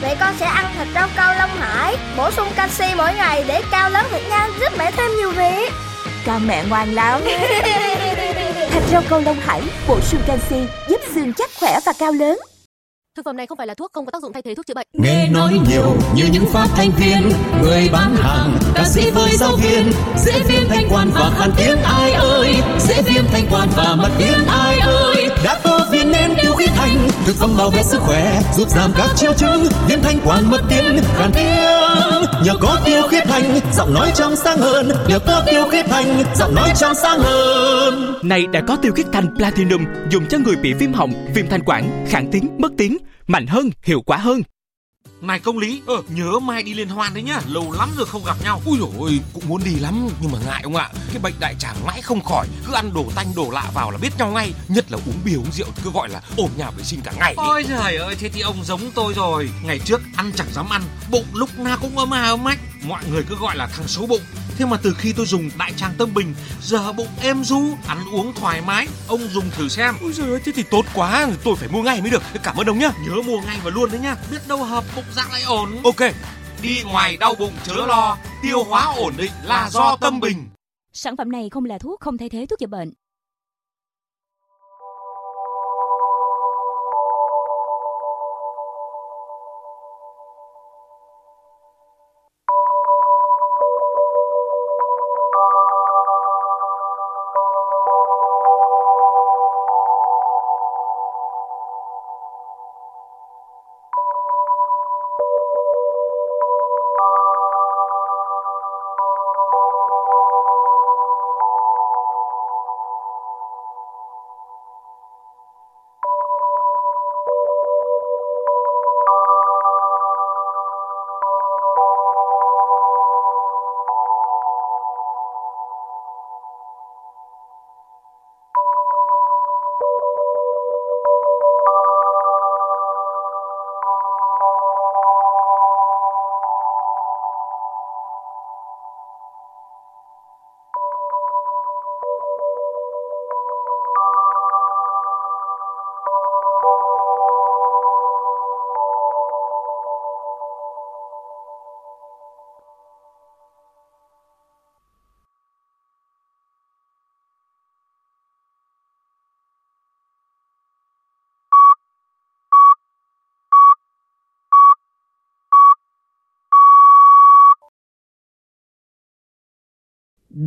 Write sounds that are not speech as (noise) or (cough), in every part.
Vậy con sẽ ăn thịt rau câu Long Hải, bổ sung canxi mỗi ngày để cao lớn thật nhanh, giúp mẹ thêm nhiều việc. Con mẹ ngoan lắm. (laughs) Thịt rau câu Long Hải bổ sung canxi, giúp xương chắc khỏe và cao lớn. Thực phẩm này không phải là thuốc, không có tác dụng thay thế thuốc chữa bệnh. Nghe nói nhiều như những phát thanh viên, người bán hàng, ca sĩ với giáo viên, dễ viêm thanh quản và khàn tiếng ai ơi, dễ viêm thanh quản và mất tiếng ai ơi. Đã có viên nén tiêu khí thành, thực phẩm bảo vệ sức khỏe, giúp giảm các triệu chứng viêm thanh quản mất tiếng khàn tiếng. Nhờ có tiêu khí thành, giọng nói trong sáng hơn. Nhờ có tiêu khí thành, giọng nói trong sáng hơn. Này đã có tiêu khí thành Platinum dùng cho người bị viêm họng, viêm thanh quản, khản tiếng, mất tiếng, mạnh hơn, hiệu quả hơn. Này công lý, ờ, nhớ mai đi liên hoan đấy nhá, lâu lắm rồi không gặp nhau. Ui dồi ôi, cũng muốn đi lắm nhưng mà ngại ông ạ. Cái bệnh đại tràng mãi không khỏi, cứ ăn đồ tanh đồ lạ vào là biết nhau ngay. Nhất là uống bia uống rượu cứ gọi là ôm nhà vệ sinh cả ngày. Ôi trời ơi, thế thì ông giống tôi rồi. Ngày trước ăn chẳng dám ăn, bụng lúc nào cũng ấm à ấm ách. Mọi người cứ gọi là thằng xấu bụng. Thế mà từ khi tôi dùng đại tràng tâm bình, giờ bụng êm du, ăn uống thoải mái. Ông dùng thử xem. Ôi trời ơi, thế thì tốt quá, tôi phải mua ngay mới được. Cảm ơn ông nhá. Nhớ mua ngay và luôn đấy nhá. Biết đâu hợp bụng dạ lại ổn. Ok. Đi ngoài đau bụng chớ lo, tiêu hóa ổn định là do tâm bình. Sản phẩm này không là thuốc, không thay thế thuốc chữa bệnh.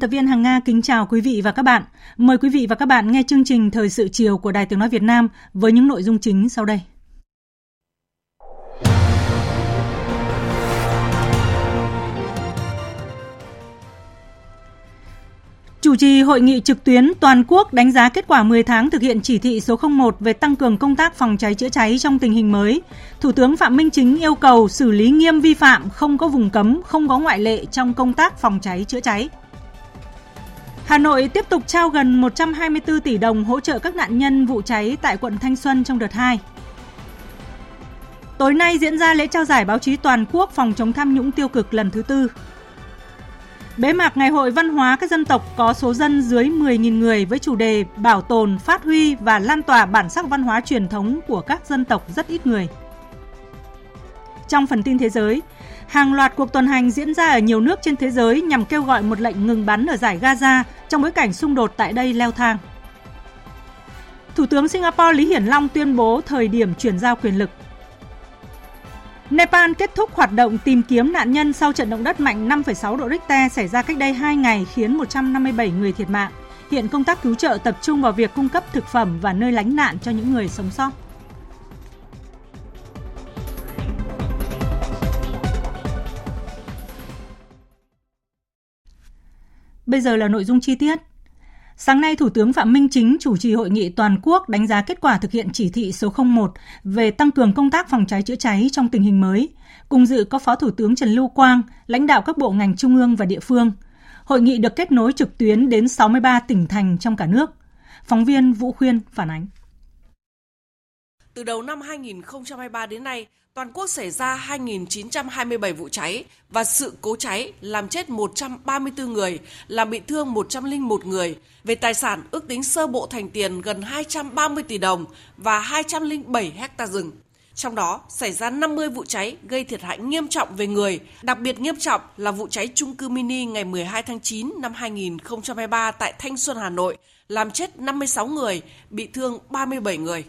Tập viên Hằng Nga kính chào quý vị và các bạn. Mời quý vị và các bạn nghe chương trình Thời sự chiều của Đài Tiếng Nói Việt Nam với những nội dung chính sau đây. Chủ trì hội nghị trực tuyến toàn quốc đánh giá kết quả 10 tháng thực hiện chỉ thị số 01 về tăng cường công tác phòng cháy chữa cháy trong tình hình mới, Thủ tướng Phạm Minh Chính yêu cầu xử lý nghiêm vi phạm, không có vùng cấm, không có ngoại lệ trong công tác phòng cháy chữa cháy. Hà Nội tiếp tục trao gần 124 tỷ đồng hỗ trợ các nạn nhân vụ cháy tại quận Thanh Xuân trong đợt 2. Tối nay diễn ra lễ trao giải báo chí toàn quốc phòng chống tham nhũng tiêu cực lần thứ tư. Bế mạc Ngày hội Văn hóa các dân tộc có số dân dưới 10.000 người với chủ đề bảo tồn, phát huy và lan tỏa bản sắc văn hóa truyền thống của các dân tộc rất ít người. Trong phần tin thế giới, hàng loạt cuộc tuần hành diễn ra ở nhiều nước trên thế giới nhằm kêu gọi một lệnh ngừng bắn ở giải Gaza trong bối cảnh xung đột tại đây leo thang. Thủ tướng Singapore Lý Hiển Long tuyên bố thời điểm chuyển giao quyền lực. Nepal kết thúc hoạt động tìm kiếm nạn nhân sau trận động đất mạnh 5,6 độ Richter xảy ra cách đây 2 ngày khiến 157 người thiệt mạng. Hiện công tác cứu trợ tập trung vào việc cung cấp thực phẩm và nơi lánh nạn cho những người sống sót. Bây giờ là nội dung chi tiết. Sáng nay, Thủ tướng Phạm Minh Chính chủ trì hội nghị toàn quốc đánh giá kết quả thực hiện chỉ thị số 01 về tăng cường công tác phòng cháy chữa cháy trong tình hình mới. Cùng dự có Phó Thủ tướng Trần Lưu Quang, lãnh đạo các bộ ngành trung ương và địa phương. Hội nghị được kết nối trực tuyến đến 63 tỉnh thành trong cả nước. Phóng viên Vũ Khuyên phản ánh. Từ đầu năm 2023 đến nay, toàn quốc xảy ra 2.927 vụ cháy và sự cố cháy làm chết 134 người, làm bị thương 101 người. Về tài sản ước tính sơ bộ thành tiền gần 230 tỷ đồng và 207 hecta rừng. Trong đó xảy ra 50 vụ cháy gây thiệt hại nghiêm trọng về người, đặc biệt nghiêm trọng là vụ cháy trung cư mini ngày 12 tháng 9 năm 2023 tại Thanh Xuân, Hà Nội, làm chết 56 người, bị thương 37 người.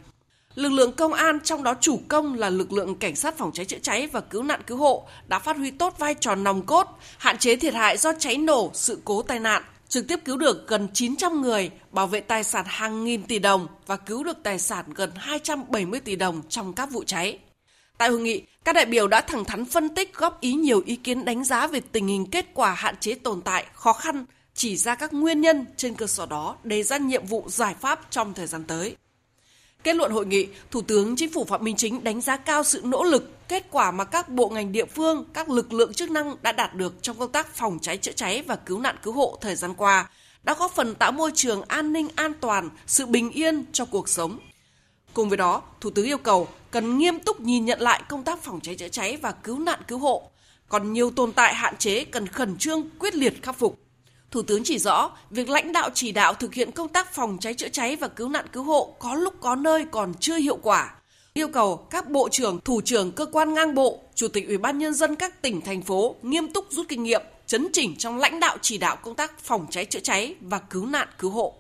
Lực lượng công an trong đó chủ công là lực lượng cảnh sát phòng cháy chữa cháy và cứu nạn cứu hộ đã phát huy tốt vai trò nòng cốt, hạn chế thiệt hại do cháy nổ, sự cố tai nạn, trực tiếp cứu được gần 900 người, bảo vệ tài sản hàng nghìn tỷ đồng và cứu được tài sản gần 270 tỷ đồng trong các vụ cháy. Tại hội nghị, các đại biểu đã thẳng thắn phân tích góp ý nhiều ý kiến đánh giá về tình hình kết quả hạn chế tồn tại, khó khăn, chỉ ra các nguyên nhân trên cơ sở đó đề ra nhiệm vụ giải pháp trong thời gian tới. Kết luận hội nghị, Thủ tướng Chính phủ Phạm Minh Chính đánh giá cao sự nỗ lực, kết quả mà các bộ ngành địa phương, các lực lượng chức năng đã đạt được trong công tác phòng cháy chữa cháy và cứu nạn cứu hộ thời gian qua, đã góp phần tạo môi trường an ninh an toàn, sự bình yên cho cuộc sống. Cùng với đó, Thủ tướng yêu cầu cần nghiêm túc nhìn nhận lại công tác phòng cháy chữa cháy và cứu nạn cứu hộ. Còn nhiều tồn tại hạn chế cần khẩn trương quyết liệt khắc phục. Thủ tướng chỉ rõ, việc lãnh đạo chỉ đạo thực hiện công tác phòng cháy chữa cháy và cứu nạn cứu hộ có lúc có nơi còn chưa hiệu quả. Yêu cầu các bộ trưởng, thủ trưởng cơ quan ngang bộ, chủ tịch Ủy ban nhân dân các tỉnh thành phố nghiêm túc rút kinh nghiệm, chấn chỉnh trong lãnh đạo chỉ đạo công tác phòng cháy chữa cháy và cứu nạn cứu hộ.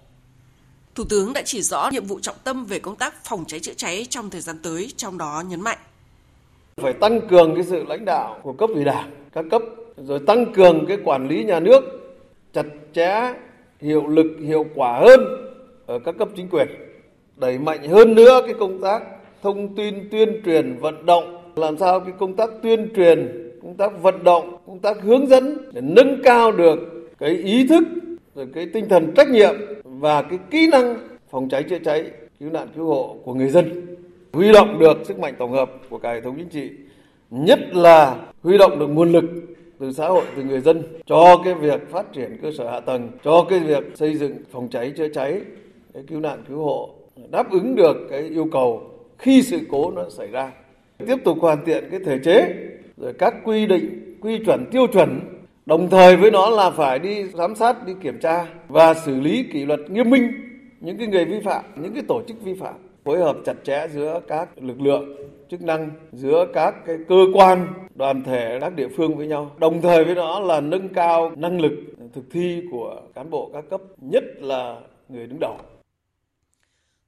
Thủ tướng đã chỉ rõ nhiệm vụ trọng tâm về công tác phòng cháy chữa cháy trong thời gian tới, trong đó nhấn mạnh phải tăng cường cái sự lãnh đạo của cấp ủy đảng, các cấp rồi tăng cường cái quản lý nhà nước chặt chẽ, hiệu lực, hiệu quả hơn ở các cấp chính quyền. Đẩy mạnh hơn nữa cái công tác thông tin tuyên truyền vận động làm sao cái công tác tuyên truyền, công tác vận động, công tác hướng dẫn để nâng cao được cái ý thức rồi cái tinh thần trách nhiệm và cái kỹ năng phòng cháy chữa cháy, cứu nạn cứu hộ của người dân. Huy động được sức mạnh tổng hợp của cả hệ thống chính trị, nhất là huy động được nguồn lực từ xã hội, từ người dân, cho cái việc phát triển cơ sở hạ tầng, cho cái việc xây dựng phòng cháy chữa cháy, cái cứu nạn cứu hộ, đáp ứng được cái yêu cầu khi sự cố nó xảy ra. Tiếp tục hoàn thiện cái thể chế, rồi các quy định, quy chuẩn, tiêu chuẩn, đồng thời với nó là phải đi giám sát, đi kiểm tra và xử lý kỷ luật nghiêm minh những cái người vi phạm, những cái tổ chức vi phạm, phối hợp chặt chẽ giữa các lực lượng chức năng giữa các cái cơ quan đoàn thể các địa phương với nhau. Đồng thời với đó là nâng cao năng lực thực thi của cán bộ các cấp nhất là người đứng đầu.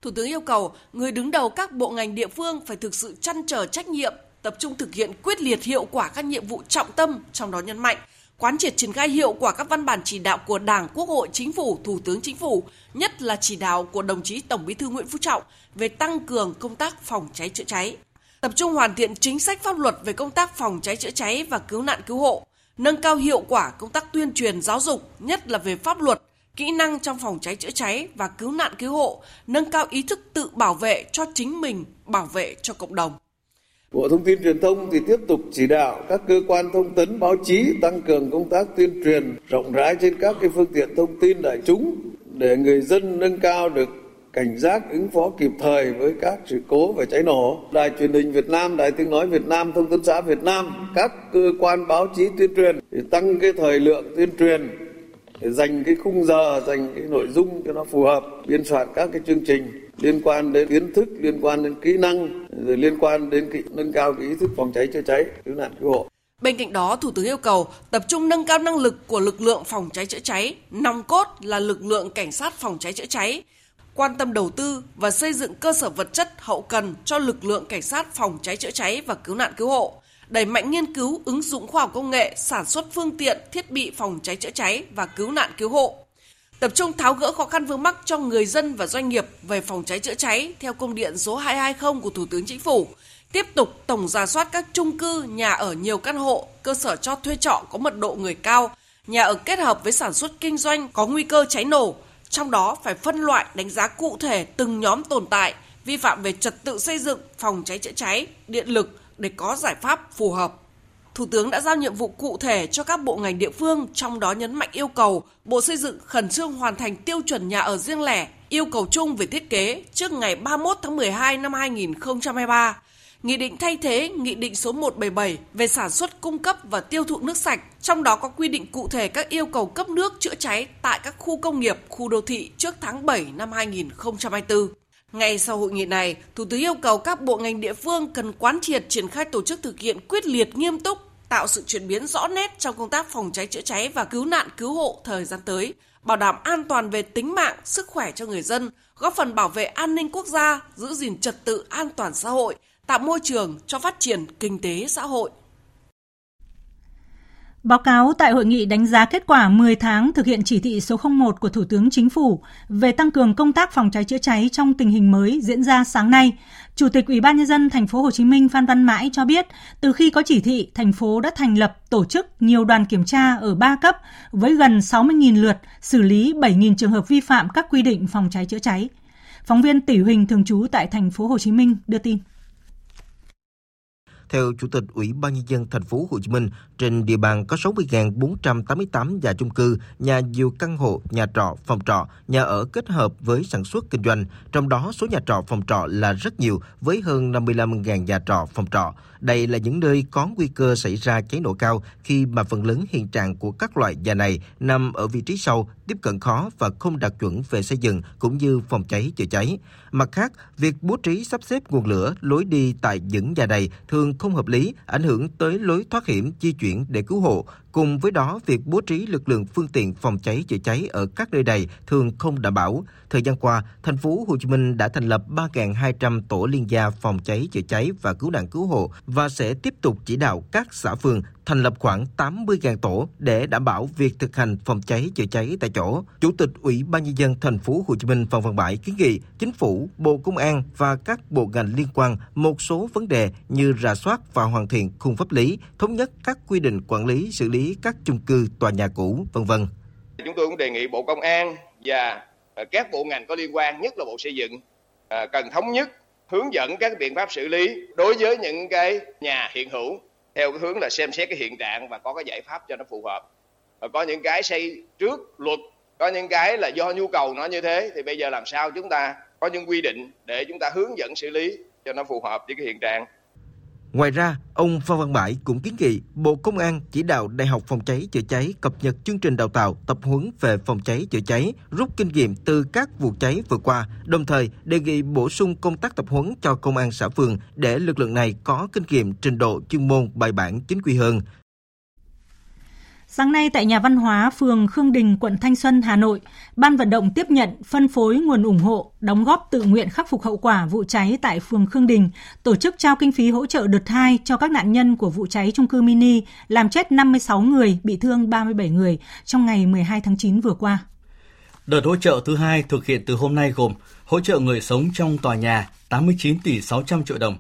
Thủ tướng yêu cầu người đứng đầu các bộ ngành địa phương phải thực sự chăn trở trách nhiệm, tập trung thực hiện quyết liệt hiệu quả các nhiệm vụ trọng tâm, trong đó nhấn mạnh quán triệt triển khai hiệu quả các văn bản chỉ đạo của Đảng, Quốc hội, Chính phủ, Thủ tướng Chính phủ, nhất là chỉ đạo của đồng chí Tổng Bí thư Nguyễn Phú Trọng về tăng cường công tác phòng cháy chữa cháy tập trung hoàn thiện chính sách pháp luật về công tác phòng cháy chữa cháy và cứu nạn cứu hộ, nâng cao hiệu quả công tác tuyên truyền giáo dục, nhất là về pháp luật, kỹ năng trong phòng cháy chữa cháy và cứu nạn cứu hộ, nâng cao ý thức tự bảo vệ cho chính mình, bảo vệ cho cộng đồng. Bộ Thông tin Truyền thông thì tiếp tục chỉ đạo các cơ quan thông tấn báo chí tăng cường công tác tuyên truyền rộng rãi trên các cái phương tiện thông tin đại chúng để người dân nâng cao được cảnh giác ứng phó kịp thời với các sự cố về cháy nổ. Đài truyền hình Việt Nam, Đài tiếng nói Việt Nam, Thông tấn xã Việt Nam, các cơ quan báo chí tuyên truyền để tăng cái thời lượng tuyên truyền để dành cái khung giờ, dành cái nội dung cho nó phù hợp, biên soạn các cái chương trình liên quan đến kiến thức, liên quan đến kỹ năng, rồi liên quan đến kỹ, nâng cao cái ý thức phòng cháy chữa cháy, cứu nạn cứu hộ. Bên cạnh đó, Thủ tướng yêu cầu tập trung nâng cao năng lực của lực lượng phòng cháy chữa cháy, nòng cốt là lực lượng cảnh sát phòng cháy chữa cháy, quan tâm đầu tư và xây dựng cơ sở vật chất hậu cần cho lực lượng cảnh sát phòng cháy chữa cháy và cứu nạn cứu hộ, đẩy mạnh nghiên cứu ứng dụng khoa học công nghệ sản xuất phương tiện, thiết bị phòng cháy chữa cháy và cứu nạn cứu hộ, tập trung tháo gỡ khó khăn vướng mắc cho người dân và doanh nghiệp về phòng cháy chữa cháy theo công điện số 220 của Thủ tướng Chính phủ. Tiếp tục tổng giả soát các chung cư, nhà ở nhiều căn hộ, cơ sở cho thuê trọ có mật độ người cao, nhà ở kết hợp với sản xuất kinh doanh có nguy cơ cháy nổ, trong đó phải phân loại đánh giá cụ thể từng nhóm tồn tại, vi phạm về trật tự xây dựng, phòng cháy chữa cháy, điện lực để có giải pháp phù hợp. Thủ tướng đã giao nhiệm vụ cụ thể cho các bộ ngành địa phương, trong đó nhấn mạnh yêu cầu Bộ Xây dựng khẩn trương hoàn thành tiêu chuẩn nhà ở riêng lẻ, yêu cầu chung về thiết kế trước ngày 31 tháng 12 năm 2023. Nghị định thay thế Nghị định số 177 về sản xuất, cung cấp và tiêu thụ nước sạch, trong đó có quy định cụ thể các yêu cầu cấp nước chữa cháy tại các khu công nghiệp, khu đô thị trước tháng 7 năm 2024. Ngay sau hội nghị này, Thủ tướng yêu cầu các bộ ngành địa phương cần quán triệt triển khai tổ chức thực hiện quyết liệt nghiêm túc, tạo sự chuyển biến rõ nét trong công tác phòng cháy chữa cháy và cứu nạn cứu hộ thời gian tới, bảo đảm an toàn về tính mạng, sức khỏe cho người dân, góp phần bảo vệ an ninh quốc gia, giữ gìn trật tự an toàn xã hội, tạo môi trường cho phát triển kinh tế xã hội. Báo cáo tại hội nghị đánh giá kết quả 10 tháng thực hiện chỉ thị số 01 của Thủ tướng Chính phủ về tăng cường công tác phòng cháy chữa cháy trong tình hình mới diễn ra sáng nay, Chủ tịch Ủy ban nhân dân thành phố Hồ Chí Minh Phan Văn Mãi cho biết, từ khi có chỉ thị, thành phố đã thành lập tổ chức nhiều đoàn kiểm tra ở 3 cấp với gần 60.000 lượt, xử lý 7.000 trường hợp vi phạm các quy định phòng cháy chữa cháy. Phóng viên Tỷ Huỳnh thường trú tại thành phố Hồ Chí Minh đưa tin. Theo Chủ tịch Ủy ban nhân dân thành phố Hồ Chí Minh, trên địa bàn có 60.488 nhà chung cư, nhà nhiều căn hộ, nhà trọ, phòng trọ, nhà ở kết hợp với sản xuất kinh doanh. Trong đó số nhà trọ, phòng trọ là rất nhiều với hơn 55.000 nhà trọ, phòng trọ. Đây là những nơi có nguy cơ xảy ra cháy nổ cao khi mà phần lớn hiện trạng của các loại nhà này nằm ở vị trí sâu, tiếp cận khó và không đạt chuẩn về xây dựng cũng như phòng cháy chữa cháy. Mặt khác, việc bố trí sắp xếp nguồn lửa, lối đi tại những nhà này thường không hợp lý, ảnh hưởng tới lối thoát hiểm di chuyển để cứu hộ. Cùng với đó, việc bố trí lực lượng phương tiện phòng cháy chữa cháy ở các nơi này thường không đảm bảo. Thời gian qua, thành phố Hồ Chí Minh đã thành lập 3.200 tổ liên gia phòng cháy chữa cháy và cứu nạn cứu hộ và sẽ tiếp tục chỉ đạo các xã phường thành lập khoảng 80.000 tổ để đảm bảo việc thực hành phòng cháy chữa cháy tại chỗ. Chủ tịch Ủy ban nhân dân thành phố Hồ Chí Minh Phan Văn Bãi kiến nghị chính phủ, Bộ Công an và các bộ ngành liên quan một số vấn đề như rà soát và hoàn thiện khung pháp lý, thống nhất các quy định quản lý xử lý các chung cư, tòa nhà cũ, vân vân. Chúng tôi cũng đề nghị Bộ Công an và à, các bộ ngành có liên quan, nhất là Bộ Xây dựng à, cần thống nhất hướng dẫn các biện pháp xử lý đối với những cái nhà hiện hữu theo cái hướng là xem xét cái hiện trạng và có cái giải pháp cho nó phù hợp. Và có những cái xây trước luật, có những cái là do nhu cầu nó như thế, thì bây giờ làm sao chúng ta có những quy định để chúng ta hướng dẫn xử lý cho nó phù hợp với cái hiện trạng. Ngoài ra, ông Phan Văn Mãi cũng kiến nghị Bộ Công an chỉ đạo Đại học Phòng cháy chữa cháy cập nhật chương trình đào tạo tập huấn về phòng cháy chữa cháy, rút kinh nghiệm từ các vụ cháy vừa qua, đồng thời đề nghị bổ sung công tác tập huấn cho công an xã phường để lực lượng này có kinh nghiệm trình độ chuyên môn bài bản chính quy hơn, Sáng nay tại nhà văn hóa phường Khương Đình, quận Thanh Xuân, Hà Nội, ban vận động tiếp nhận, phân phối nguồn ủng hộ, đóng góp tự nguyện khắc phục hậu quả vụ cháy tại phường Khương Đình, tổ chức trao kinh phí hỗ trợ đợt 2 cho các nạn nhân của vụ cháy trung cư mini làm chết 56 người, bị thương 37 người trong ngày 12 tháng 9 vừa qua. Đợt hỗ trợ thứ hai thực hiện từ hôm nay gồm hỗ trợ người sống trong tòa nhà 89 tỷ 600 triệu đồng,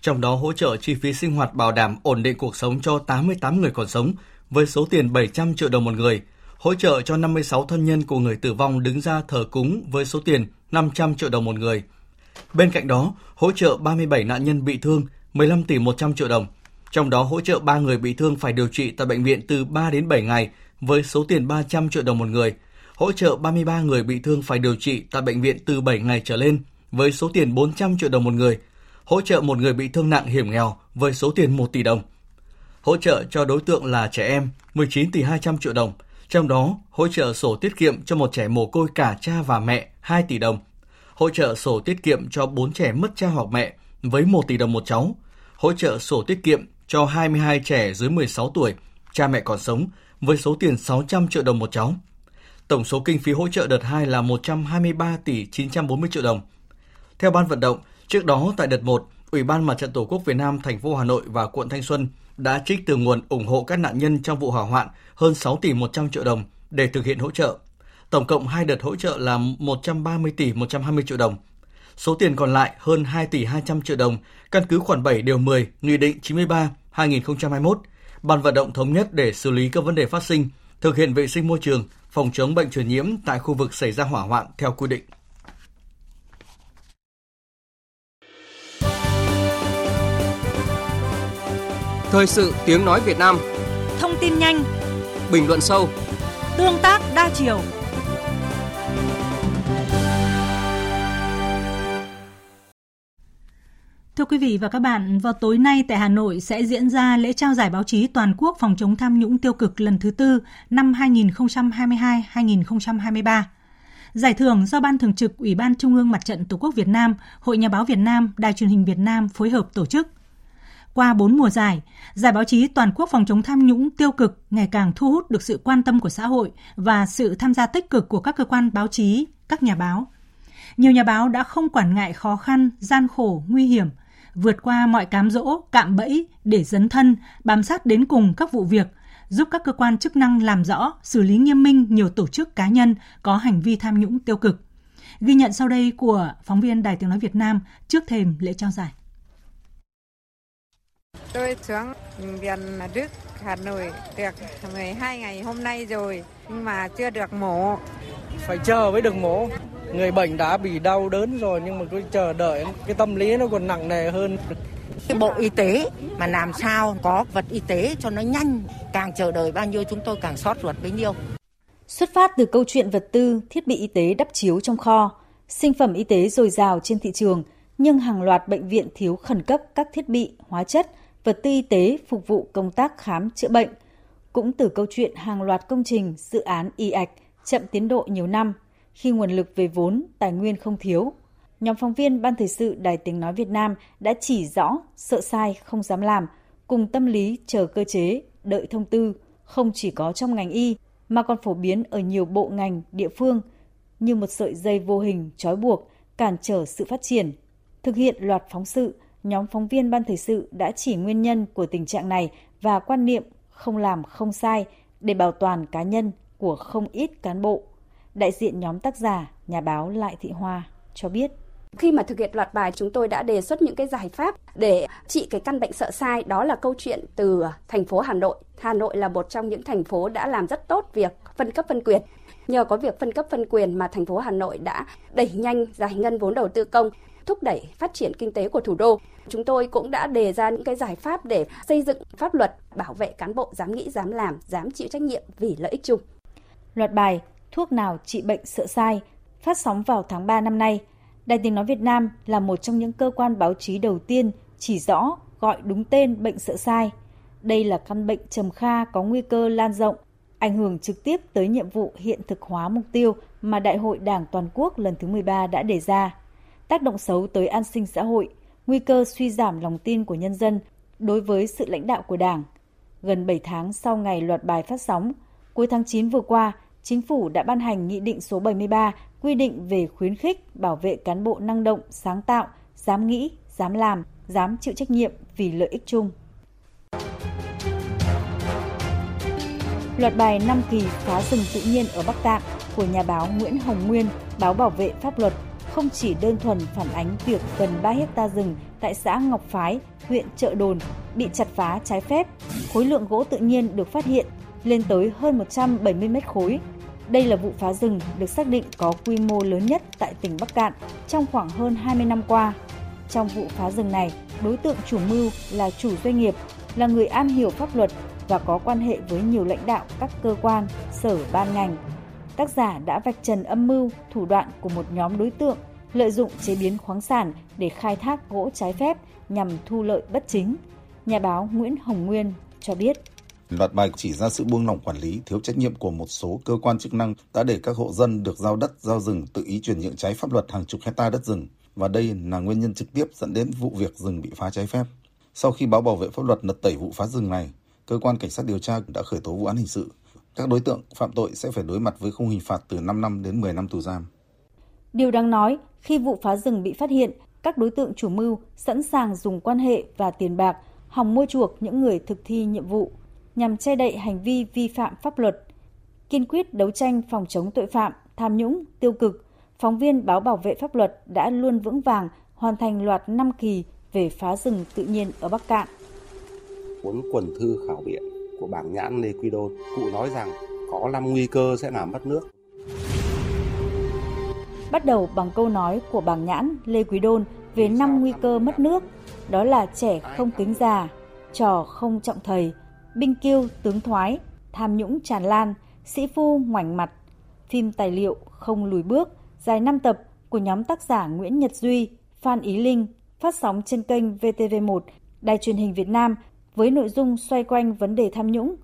trong đó hỗ trợ chi phí sinh hoạt bảo đảm ổn định cuộc sống cho 88 người còn sống, với số tiền 700 triệu đồng một người, hỗ trợ cho 56 thân nhân của người tử vong đứng ra thờ cúng với số tiền 500 triệu đồng một người. Bên cạnh đó, hỗ trợ 37 nạn nhân bị thương 15 tỷ 100 triệu đồng, trong đó hỗ trợ 3 người bị thương phải điều trị tại bệnh viện từ 3 đến 7 ngày với số tiền 300 triệu đồng một người, hỗ trợ 33 người bị thương phải điều trị tại bệnh viện từ 7 ngày trở lên với số tiền 400 triệu đồng một người, hỗ trợ một người bị thương nặng hiểm nghèo với số tiền 1 tỷ đồng hỗ trợ cho đối tượng là trẻ em 19 tỷ 200 triệu đồng, trong đó hỗ trợ sổ tiết kiệm cho một trẻ mồ côi cả cha và mẹ 2 tỷ đồng, hỗ trợ sổ tiết kiệm cho 4 trẻ mất cha hoặc mẹ với 1 tỷ đồng một cháu, hỗ trợ sổ tiết kiệm cho 22 trẻ dưới 16 tuổi, cha mẹ còn sống với số tiền 600 triệu đồng một cháu. Tổng số kinh phí hỗ trợ đợt 2 là 123 tỷ 940 triệu đồng. Theo ban vận động, trước đó tại đợt 1, Ủy ban Mặt trận Tổ quốc Việt Nam thành phố Hà Nội và quận Thanh Xuân đã trích từ nguồn ủng hộ các nạn nhân trong vụ hỏa hoạn hơn 6 tỷ 100 triệu đồng để thực hiện hỗ trợ. Tổng cộng hai đợt hỗ trợ là 130 tỷ 120 triệu đồng. Số tiền còn lại hơn 2 tỷ 200 triệu đồng, căn cứ khoản 7 điều 10 Nghị định 93 2021, Ban vận động thống nhất để xử lý các vấn đề phát sinh, thực hiện vệ sinh môi trường, phòng chống bệnh truyền nhiễm tại khu vực xảy ra hỏa hoạn theo quy định. Thời sự tiếng nói Việt Nam Thông tin nhanh Bình luận sâu Tương tác đa chiều Thưa quý vị và các bạn, vào tối nay tại Hà Nội sẽ diễn ra lễ trao giải báo chí toàn quốc phòng chống tham nhũng tiêu cực lần thứ tư năm 2022-2023. Giải thưởng do Ban Thường trực Ủy ban Trung ương Mặt trận Tổ quốc Việt Nam, Hội Nhà báo Việt Nam, Đài truyền hình Việt Nam phối hợp tổ chức. Qua 4 mùa giải, giải báo chí toàn quốc phòng chống tham nhũng tiêu cực ngày càng thu hút được sự quan tâm của xã hội và sự tham gia tích cực của các cơ quan báo chí, các nhà báo. Nhiều nhà báo đã không quản ngại khó khăn, gian khổ, nguy hiểm, vượt qua mọi cám dỗ, cạm bẫy để dấn thân, bám sát đến cùng các vụ việc, giúp các cơ quan chức năng làm rõ, xử lý nghiêm minh nhiều tổ chức cá nhân có hành vi tham nhũng tiêu cực. Ghi nhận sau đây của phóng viên Đài Tiếng Nói Việt Nam trước thềm lễ trao giải. Tôi xuống Viện Đức, Hà Nội được 12 ngày hôm nay rồi, nhưng mà chưa được mổ. Phải chờ mới được mổ. Người bệnh đã bị đau đớn rồi nhưng mà cứ chờ đợi cái tâm lý nó còn nặng nề hơn. Cái Bộ Y tế mà làm sao có vật y tế cho nó nhanh, càng chờ đợi bao nhiêu chúng tôi càng sót ruột bấy nhiêu. Xuất phát từ câu chuyện vật tư, thiết bị y tế đắp chiếu trong kho, sinh phẩm y tế dồi dào trên thị trường, nhưng hàng loạt bệnh viện thiếu khẩn cấp các thiết bị, hóa chất, vật tư y tế phục vụ công tác khám chữa bệnh. Cũng từ câu chuyện hàng loạt công trình, dự án y ạch chậm tiến độ nhiều năm, khi nguồn lực về vốn, tài nguyên không thiếu. Nhóm phóng viên Ban Thời sự Đài Tiếng Nói Việt Nam đã chỉ rõ sợ sai không dám làm, cùng tâm lý chờ cơ chế, đợi thông tư, không chỉ có trong ngành y mà còn phổ biến ở nhiều bộ ngành, địa phương như một sợi dây vô hình trói buộc, cản trở sự phát triển. Thực hiện loạt phóng sự, nhóm phóng viên Ban Thời sự đã chỉ nguyên nhân của tình trạng này và quan niệm không làm không sai để bảo toàn cá nhân của không ít cán bộ. Đại diện nhóm tác giả, nhà báo Lại Thị Hoa cho biết. Khi mà thực hiện loạt bài chúng tôi đã đề xuất những cái giải pháp để trị cái căn bệnh sợ sai đó là câu chuyện từ thành phố Hà Nội. Hà Nội là một trong những thành phố đã làm rất tốt việc phân cấp phân quyền. Nhờ có việc phân cấp phân quyền mà thành phố Hà Nội đã đẩy nhanh giải ngân vốn đầu tư công, thúc đẩy phát triển kinh tế của thủ đô. Chúng tôi cũng đã đề ra những cái giải pháp để xây dựng pháp luật bảo vệ cán bộ dám nghĩ, dám làm, dám chịu trách nhiệm vì lợi ích chung. Loạt bài Thuốc nào trị bệnh sợ sai phát sóng vào tháng 3 năm nay. Đài Tiếng Nói Việt Nam là một trong những cơ quan báo chí đầu tiên chỉ rõ gọi đúng tên bệnh sợ sai. Đây là căn bệnh trầm kha có nguy cơ lan rộng, ảnh hưởng trực tiếp tới nhiệm vụ hiện thực hóa mục tiêu mà Đại hội Đảng Toàn quốc lần thứ 13 đã đề ra. Tác động xấu tới an sinh xã hội, nguy cơ suy giảm lòng tin của nhân dân đối với sự lãnh đạo của Đảng. Gần 7 tháng sau ngày loạt bài phát sóng, cuối tháng 9 vừa qua, Chính phủ đã ban hành Nghị định số 73 quy định về khuyến khích bảo vệ cán bộ năng động, sáng tạo, dám nghĩ, dám làm, dám chịu trách nhiệm vì lợi ích chung. Loạt bài 5 kỳ phá rừng tự nhiên ở Bắc Tạng của nhà báo Nguyễn Hồng Nguyên, báo bảo vệ pháp luật không chỉ đơn thuần phản ánh việc gần 3 hecta rừng tại xã Ngọc Phái, huyện Trợ Đồn bị chặt phá trái phép, khối lượng gỗ tự nhiên được phát hiện lên tới hơn 170 mét khối. Đây là vụ phá rừng được xác định có quy mô lớn nhất tại tỉnh Bắc Cạn trong khoảng hơn 20 năm qua. Trong vụ phá rừng này, đối tượng chủ mưu là chủ doanh nghiệp, là người am hiểu pháp luật và có quan hệ với nhiều lãnh đạo các cơ quan, sở ban ngành. Tác giả đã vạch trần âm mưu, thủ đoạn của một nhóm đối tượng lợi dụng chế biến khoáng sản để khai thác gỗ trái phép nhằm thu lợi bất chính. Nhà báo Nguyễn Hồng Nguyên cho biết. Loạt bài chỉ ra sự buông lỏng quản lý, thiếu trách nhiệm của một số cơ quan chức năng đã để các hộ dân được giao đất, giao rừng tự ý chuyển nhượng trái pháp luật hàng chục hecta đất rừng và đây là nguyên nhân trực tiếp dẫn đến vụ việc rừng bị phá trái phép. Sau khi báo bảo vệ pháp luật lật tẩy vụ phá rừng này, cơ quan cảnh sát điều tra đã khởi tố vụ án hình sự. Các đối tượng phạm tội sẽ phải đối mặt với khung hình phạt từ 5 năm đến 10 năm tù giam. Điều đáng nói, khi vụ phá rừng bị phát hiện, các đối tượng chủ mưu sẵn sàng dùng quan hệ và tiền bạc hòng mua chuộc những người thực thi nhiệm vụ nhằm che đậy hành vi vi phạm pháp luật, kiên quyết đấu tranh phòng chống tội phạm, tham nhũng, tiêu cực, phóng viên báo bảo vệ pháp luật đã luôn vững vàng hoàn thành loạt 5 kỳ về phá rừng tự nhiên ở Bắc Cạn. Cuốn quần thư khảo biện của bảng nhãn Lê Quy Đôn, cụ nói rằng có 5 nguy cơ sẽ làm mất nước. Bắt đầu bằng câu nói của bảng nhãn Lê Quý Đôn về 5 nguy cơ mất nước, đó là trẻ không kính già, trò không trọng thầy, binh kiêu tướng thoái, tham nhũng tràn lan, sĩ phu ngoảnh mặt, phim tài liệu không lùi bước, dài 5 tập của nhóm tác giả Nguyễn Nhật Duy, Phan Ý Linh, phát sóng trên kênh VTV1, Đài truyền hình Việt Nam với nội dung xoay quanh vấn đề tham nhũng.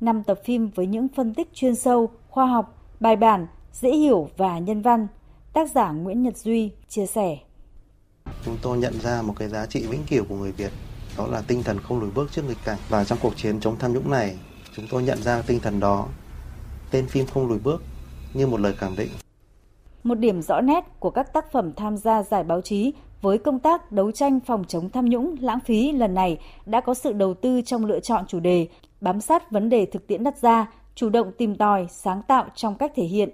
5 tập phim với những phân tích chuyên sâu, khoa học, bài bản, dễ hiểu và nhân văn. Tác giả Nguyễn Nhật Duy chia sẻ. Chúng tôi nhận ra một cái giá trị vĩnh cửu của người Việt, đó là tinh thần không lùi bước trước nghịch cảnh. Và trong cuộc chiến chống tham nhũng này, chúng tôi nhận ra tinh thần đó. Tên phim không lùi bước như một lời khẳng định. Một điểm rõ nét của các tác phẩm tham gia giải báo chí với công tác đấu tranh phòng chống tham nhũng, lãng phí lần này đã có sự đầu tư trong lựa chọn chủ đề, bám sát vấn đề thực tiễn đặt ra, chủ động tìm tòi, sáng tạo trong cách thể hiện.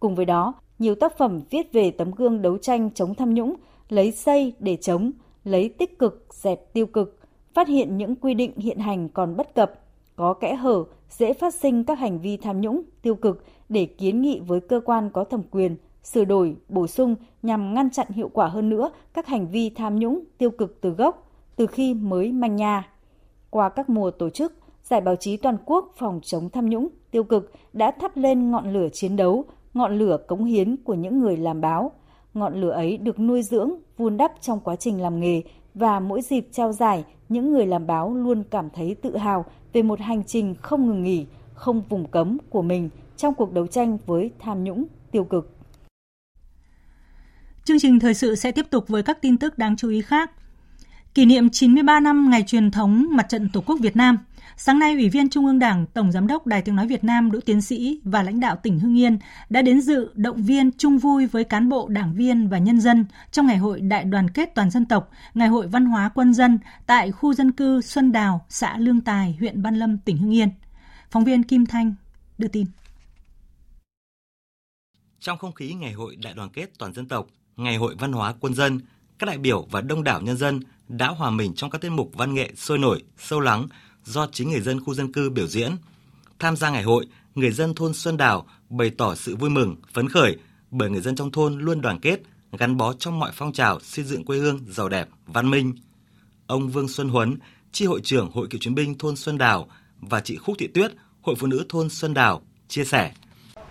Cùng với đó, nhiều tác phẩm viết về tấm gương đấu tranh chống tham nhũng, lấy xây để chống, lấy tích cực dẹp tiêu cực, phát hiện những quy định hiện hành còn bất cập, có kẽ hở, dễ phát sinh các hành vi tham nhũng, tiêu cực để kiến nghị với cơ quan có thẩm quyền – sửa đổi, bổ sung nhằm ngăn chặn hiệu quả hơn nữa các hành vi tham nhũng tiêu cực từ gốc, từ khi mới manh nha. Qua các mùa tổ chức, Giải báo chí toàn quốc phòng chống tham nhũng tiêu cực đã thắp lên ngọn lửa chiến đấu, ngọn lửa cống hiến của những người làm báo. Ngọn lửa ấy được nuôi dưỡng, vun đắp trong quá trình làm nghề và mỗi dịp trao giải, những người làm báo luôn cảm thấy tự hào về một hành trình không ngừng nghỉ, không vùng cấm của mình trong cuộc đấu tranh với tham nhũng tiêu cực. Chương trình thời sự sẽ tiếp tục với các tin tức đáng chú ý khác. Kỷ niệm 93 năm ngày truyền thống Mặt trận Tổ quốc Việt Nam, sáng nay Ủy viên Trung ương Đảng, Tổng Giám đốc Đài Tiếng Nói Việt Nam Đỗ Tiến Sĩ và lãnh đạo tỉnh Hưng Yên đã đến dự động viên chung vui với cán bộ, đảng viên và nhân dân trong Ngày hội Đại đoàn kết toàn dân tộc, Ngày hội Văn hóa quân dân tại khu dân cư Xuân Đào, xã Lương Tài, huyện Văn Lâm, tỉnh Hưng Yên. Phóng viên Kim Thanh đưa tin. Trong không khí Ngày hội Đại đoàn kết toàn dân tộc, Ngày hội văn hóa quân dân, các đại biểu và đông đảo nhân dân đã hòa mình trong các tiết mục văn nghệ sôi nổi, sâu lắng do chính người dân khu dân cư biểu diễn. Tham gia ngày hội, người dân thôn Xuân Đào bày tỏ sự vui mừng, phấn khởi bởi người dân trong thôn luôn đoàn kết, gắn bó trong mọi phong trào xây dựng quê hương giàu đẹp, văn minh. Ông Vương Xuân Huấn, tri hội trưởng Hội cựu chiến binh thôn Xuân Đào và chị Khúc Thị Tuyết, Hội phụ nữ thôn Xuân Đào chia sẻ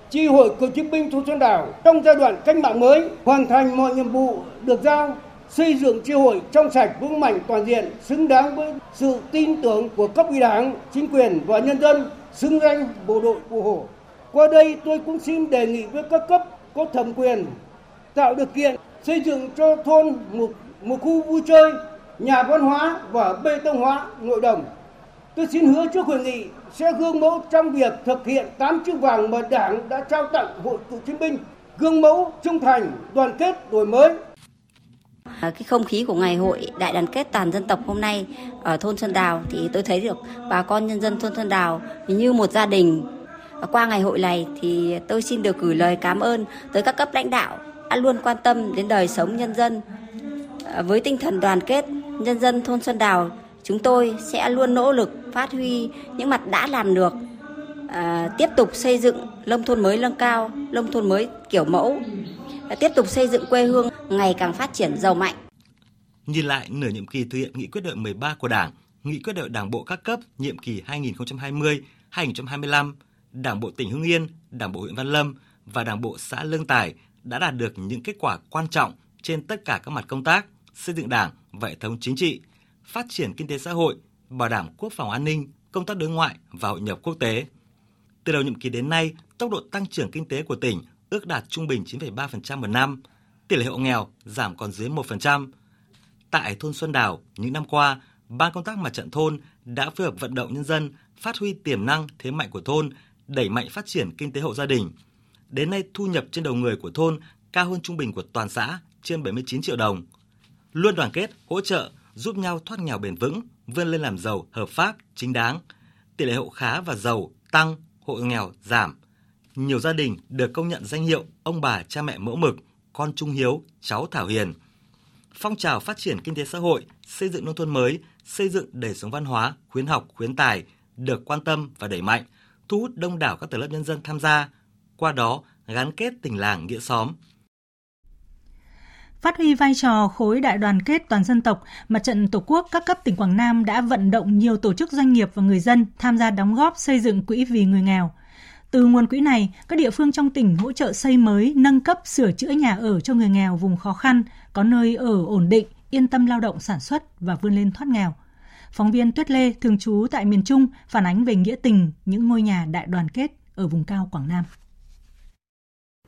chi hội cựu chiến binh Thu Xuân Đảo trong giai đoạn cách mạng mới hoàn thành mọi nhiệm vụ được giao, xây dựng chi hội trong sạch vững mạnh toàn diện, xứng đáng với sự tin tưởng của cấp ủy đảng, chính quyền và nhân dân, xứng danh bộ đội cụ Hồ. Qua đây tôi cũng xin đề nghị với các cấp có thẩm quyền tạo điều kiện xây dựng cho thôn một, một khu vui chơi, nhà văn hóa và bê tông hóa nội đồng. Tôi xin hứa trước hội nghị sẽ gương mẫu trong việc thực hiện tám chữ vàng mà Đảng đã trao tặng Hội cựu chiến binh, gương mẫu trung thành, đoàn kết, đổi mới. Ờ, cái không khí của ngày hội đại đoàn kết toàn dân tộc hôm nay ở thôn Xuân Đào thì tôi thấy được bà con nhân dân thôn Xuân Đào như một gia đình. Qua ngày hội này thì tôi xin được gửi lời cảm ơn tới các cấp lãnh đạo đã luôn quan tâm đến đời sống nhân dân. Ờ, với tinh thần đoàn kết, nhân dân thôn Xuân Đào chúng tôi sẽ luôn nỗ lực phát huy những mặt đã làm được à, tiếp tục xây dựng nông thôn mới nâng cao nông thôn mới kiểu mẫu à, tiếp tục xây dựng quê hương ngày càng phát triển giàu mạnh. Nhìn lại nửa nhiệm kỳ thực hiện nghị quyết đại 13 của Đảng, nghị quyết đại Đảng bộ các cấp nhiệm kỳ 2020-2025, Đảng bộ tỉnh Hưng Yên, Đảng bộ huyện Văn Lâm và Đảng bộ xã Lương Tài đã đạt được những kết quả quan trọng trên tất cả các mặt công tác, xây dựng Đảng và hệ thống chính trị, phát triển kinh tế xã hội, bảo đảm quốc phòng an ninh, công tác đối ngoại và hội nhập quốc tế. Từ đầu nhiệm kỳ đến nay, tốc độ tăng trưởng kinh tế của tỉnh ước đạt trung bình 9,3% một năm, tỷ lệ hộ nghèo giảm còn dưới 1%. Tại thôn Xuân Đào, những năm qua, Ban công tác mặt trận thôn đã phối hợp vận động nhân dân phát huy tiềm năng thế mạnh của thôn, đẩy mạnh phát triển kinh tế hộ gia đình. Đến nay, thu nhập trên đầu người của thôn cao hơn trung bình của toàn xã trên 79 triệu đồng. Luôn đoàn kết, hỗ trợ, giúp nhau thoát nghèo bền vững, vươn lên làm giàu hợp pháp, chính đáng. Tỷ lệ hộ khá và giàu tăng, hộ nghèo giảm. nhiều gia đình được công nhận danh hiệu ông bà cha mẹ mẫu mực, con trung hiếu, cháu thảo hiền. Phong trào phát triển kinh tế xã hội, xây dựng nông thôn mới, xây dựng đời sống văn hóa, khuyến học, khuyến tài được quan tâm và đẩy mạnh, thu hút đông đảo các tầng lớp nhân dân tham gia, qua đó gắn kết tình làng nghĩa xóm, Phát huy vai trò khối đại đoàn kết toàn dân tộc, Mặt trận Tổ quốc các cấp tỉnh Quảng Nam đã vận động nhiều tổ chức doanh nghiệp và người dân tham gia đóng góp xây dựng quỹ vì người nghèo. Từ nguồn quỹ này, các địa phương trong tỉnh hỗ trợ xây mới, nâng cấp, sửa chữa nhà ở cho người nghèo vùng khó khăn, có nơi ở ổn định, yên tâm lao động sản xuất và vươn lên thoát nghèo. Phóng viên Tuyết Lê, thường trú tại miền Trung, phản ánh về nghĩa tình những ngôi nhà đại đoàn kết ở vùng cao Quảng Nam.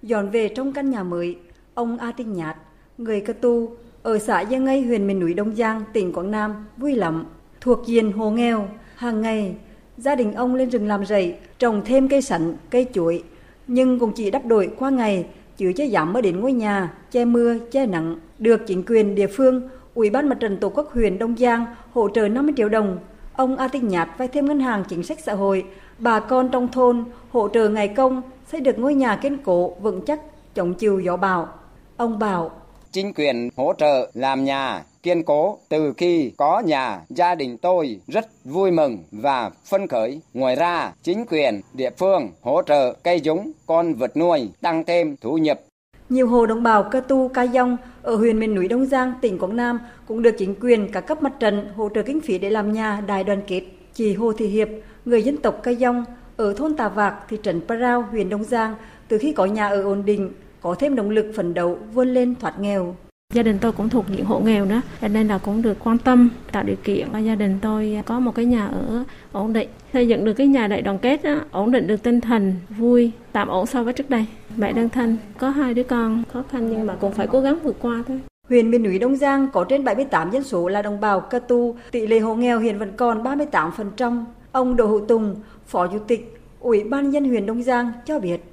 Dọn về trong căn nhà mới, ông A Tinh Nhạt, người cơ tu ở xã Giang Ngây, huyện miền núi Đông Giang, tỉnh Quảng Nam vui lắm. Thuộc diện hồ nghèo, hàng ngày gia đình ông lên rừng làm rẫy, trồng thêm cây sắn, cây chuối, nhưng cũng chỉ đắp đổi qua ngày, chứ chưa dám mới đến ngôi nhà, che mưa, che nắng, được chính quyền địa phương, Ủy ban Mặt trận Tổ quốc huyện Đông Giang hỗ trợ 50 triệu đồng. Ông A Tinh Nhạt vay thêm ngân hàng chính sách xã hội, bà con trong thôn hỗ trợ ngày công xây được ngôi nhà kiên cố vững chắc chống chịu gió bão. Ông bảo chính quyền hỗ trợ làm nhà kiên cố. Từ khi có nhà, gia đình tôi rất vui mừng và phấn khởi. Ngoài ra, chính quyền địa phương hỗ trợ cây giống, con vật nuôi, tăng thêm thu nhập. Nhiều hồ đồng bào Cơ Tu, Ca Dông ở huyện miền núi Đông Giang, tỉnh Quảng Nam cũng được chính quyền các cấp mặt trận hỗ trợ kinh phí để làm nhà đại đoàn kết. Chị Hồ Thị Hiệp, người dân tộc Ca Dông ở thôn Tà Vạc, thị trấn Parao, huyện Đông Giang, từ khi có nhà ở ổn định, có thêm động lực phấn đấu vươn lên thoát nghèo. Gia đình tôi cũng thuộc diện hộ nghèo nữa, cho nên là cũng được quan tâm, tạo điều kiện cho gia đình tôi có một cái nhà ở ổn định. Xây dựng được cái nhà đại đoàn kết, đó, ổn định được tinh thần, vui, tạm ổn so với trước đây. Mẹ đơn thân, có hai đứa con khó khăn nhưng mà cũng phải cố gắng vượt qua thôi. Huyện miền núi Đông Giang có trên 78 dân số là đồng bào Cơ tu, tỷ lệ hộ nghèo hiện vẫn còn 38%. Ông Đỗ Hữu Tùng, Phó Chủ tịch Ủy ban dân huyện Đông Giang cho biết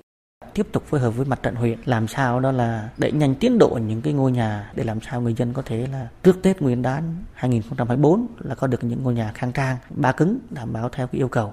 tiếp tục phối hợp với mặt trận huyện làm sao đó là đẩy nhanh tiến độ những cái ngôi nhà để làm sao người dân có thể là trước Tết Nguyên đán 2024 là có được những ngôi nhà khang trang, ba cứng đảm bảo theo cái yêu cầu.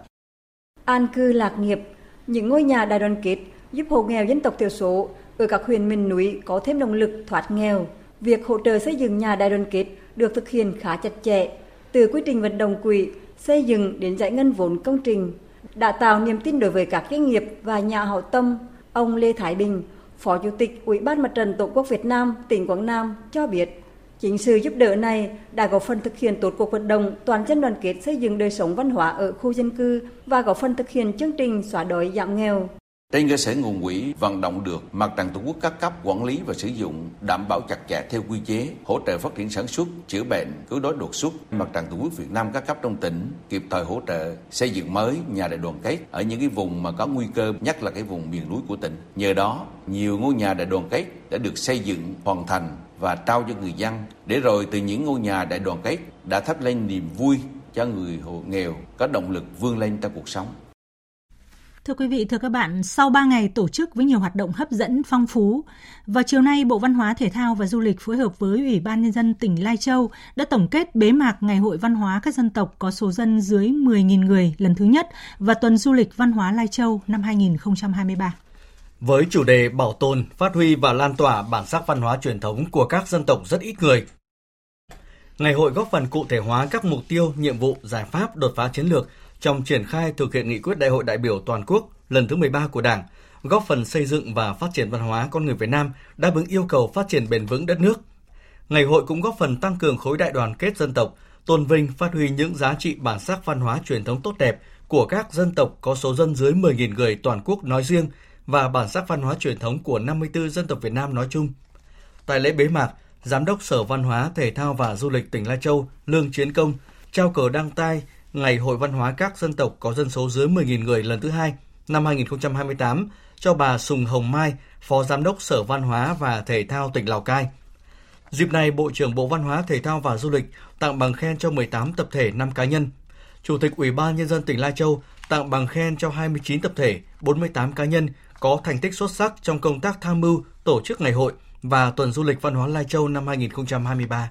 An cư lạc nghiệp, những ngôi nhà đại đoàn kết giúp hộ nghèo dân tộc thiểu số ở các huyện miền núi có thêm động lực thoát nghèo. Việc hỗ trợ xây dựng nhà đại đoàn kết được thực hiện khá chặt chẽ, từ quy trình vận động quỹ xây dựng đến giải ngân vốn công trình đã tạo niềm tin đối với các doanh nghiệp và nhà hảo tâm Ông Lê Thái Bình, Phó Chủ tịch Ủy ban Mặt trận Tổ quốc Việt Nam tỉnh Quảng Nam cho biết, chính sự giúp đỡ này đã góp phần thực hiện tốt cuộc vận động toàn dân đoàn kết xây dựng đời sống văn hóa ở khu dân cư và góp phần thực hiện chương trình xóa đói giảm nghèo. Trên cơ sở nguồn quỹ vận động được mặt trận tổ quốc các cấp quản lý và sử dụng đảm bảo chặt chẽ theo quy chế, hỗ trợ phát triển sản xuất, chữa bệnh, cứu đói đột xuất. Mặt trận tổ quốc Việt Nam các cấp trong tỉnh kịp thời hỗ trợ xây dựng mới nhà đại đoàn kết ở những cái vùng mà có nguy cơ, nhất là cái vùng miền núi của tỉnh. Nhờ đó, nhiều ngôi nhà đại đoàn kết đã được xây dựng hoàn thành và trao cho người dân để rồi từ những ngôi nhà đại đoàn kết đã thắp lên niềm vui cho người hộ nghèo có động lực vươn lên trong cuộc sống. Thưa quý vị, thưa các bạn, sau 3 ngày tổ chức với nhiều hoạt động hấp dẫn, phong phú, vào chiều nay Bộ Văn hóa Thể thao và Du lịch phối hợp với Ủy ban Nhân dân tỉnh Lai Châu đã tổng kết bế mạc Ngày hội Văn hóa các dân tộc có số dân dưới 10.000 người lần thứ nhất và Tuần Du lịch Văn hóa Lai Châu năm 2023. Với chủ đề bảo tồn, phát huy và lan tỏa bản sắc văn hóa truyền thống của các dân tộc rất ít người, Ngày hội góp phần cụ thể hóa các mục tiêu, nhiệm vụ, giải pháp đột phá chiến lược trong triển khai thực hiện nghị quyết Đại hội đại biểu toàn quốc lần thứ 13 của Đảng, góp phần xây dựng và phát triển văn hóa con người Việt Nam đáp ứng yêu cầu phát triển bền vững đất nước. Ngày hội cũng góp phần tăng cường khối đại đoàn kết dân tộc, tôn vinh phát huy những giá trị bản sắc văn hóa truyền thống tốt đẹp của các dân tộc có số dân dưới 10.000 người toàn quốc nói riêng và bản sắc văn hóa truyền thống của 54 dân tộc Việt Nam nói chung. Tại lễ bế mạc, Giám đốc Sở Văn hóa, Thể thao và Du lịch tỉnh Lai Châu Lương Chiến Công trao cờ đăng tai Ngày Hội Văn hóa các dân tộc có dân số dưới 10.000 người lần thứ hai năm 2028 cho bà Sùng Hồng Mai, Phó Giám đốc Sở Văn hóa và Thể thao tỉnh Lào Cai. Dịp này, Bộ trưởng Bộ Văn hóa, Thể thao và Du lịch tặng bằng khen cho 18 tập thể 5 cá nhân. Chủ tịch Ủy ban Nhân dân tỉnh Lai Châu tặng bằng khen cho 29 tập thể, 48 cá nhân có thành tích xuất sắc trong công tác tham mưu tổ chức ngày hội và tuần du lịch văn hóa Lai Châu năm 2023.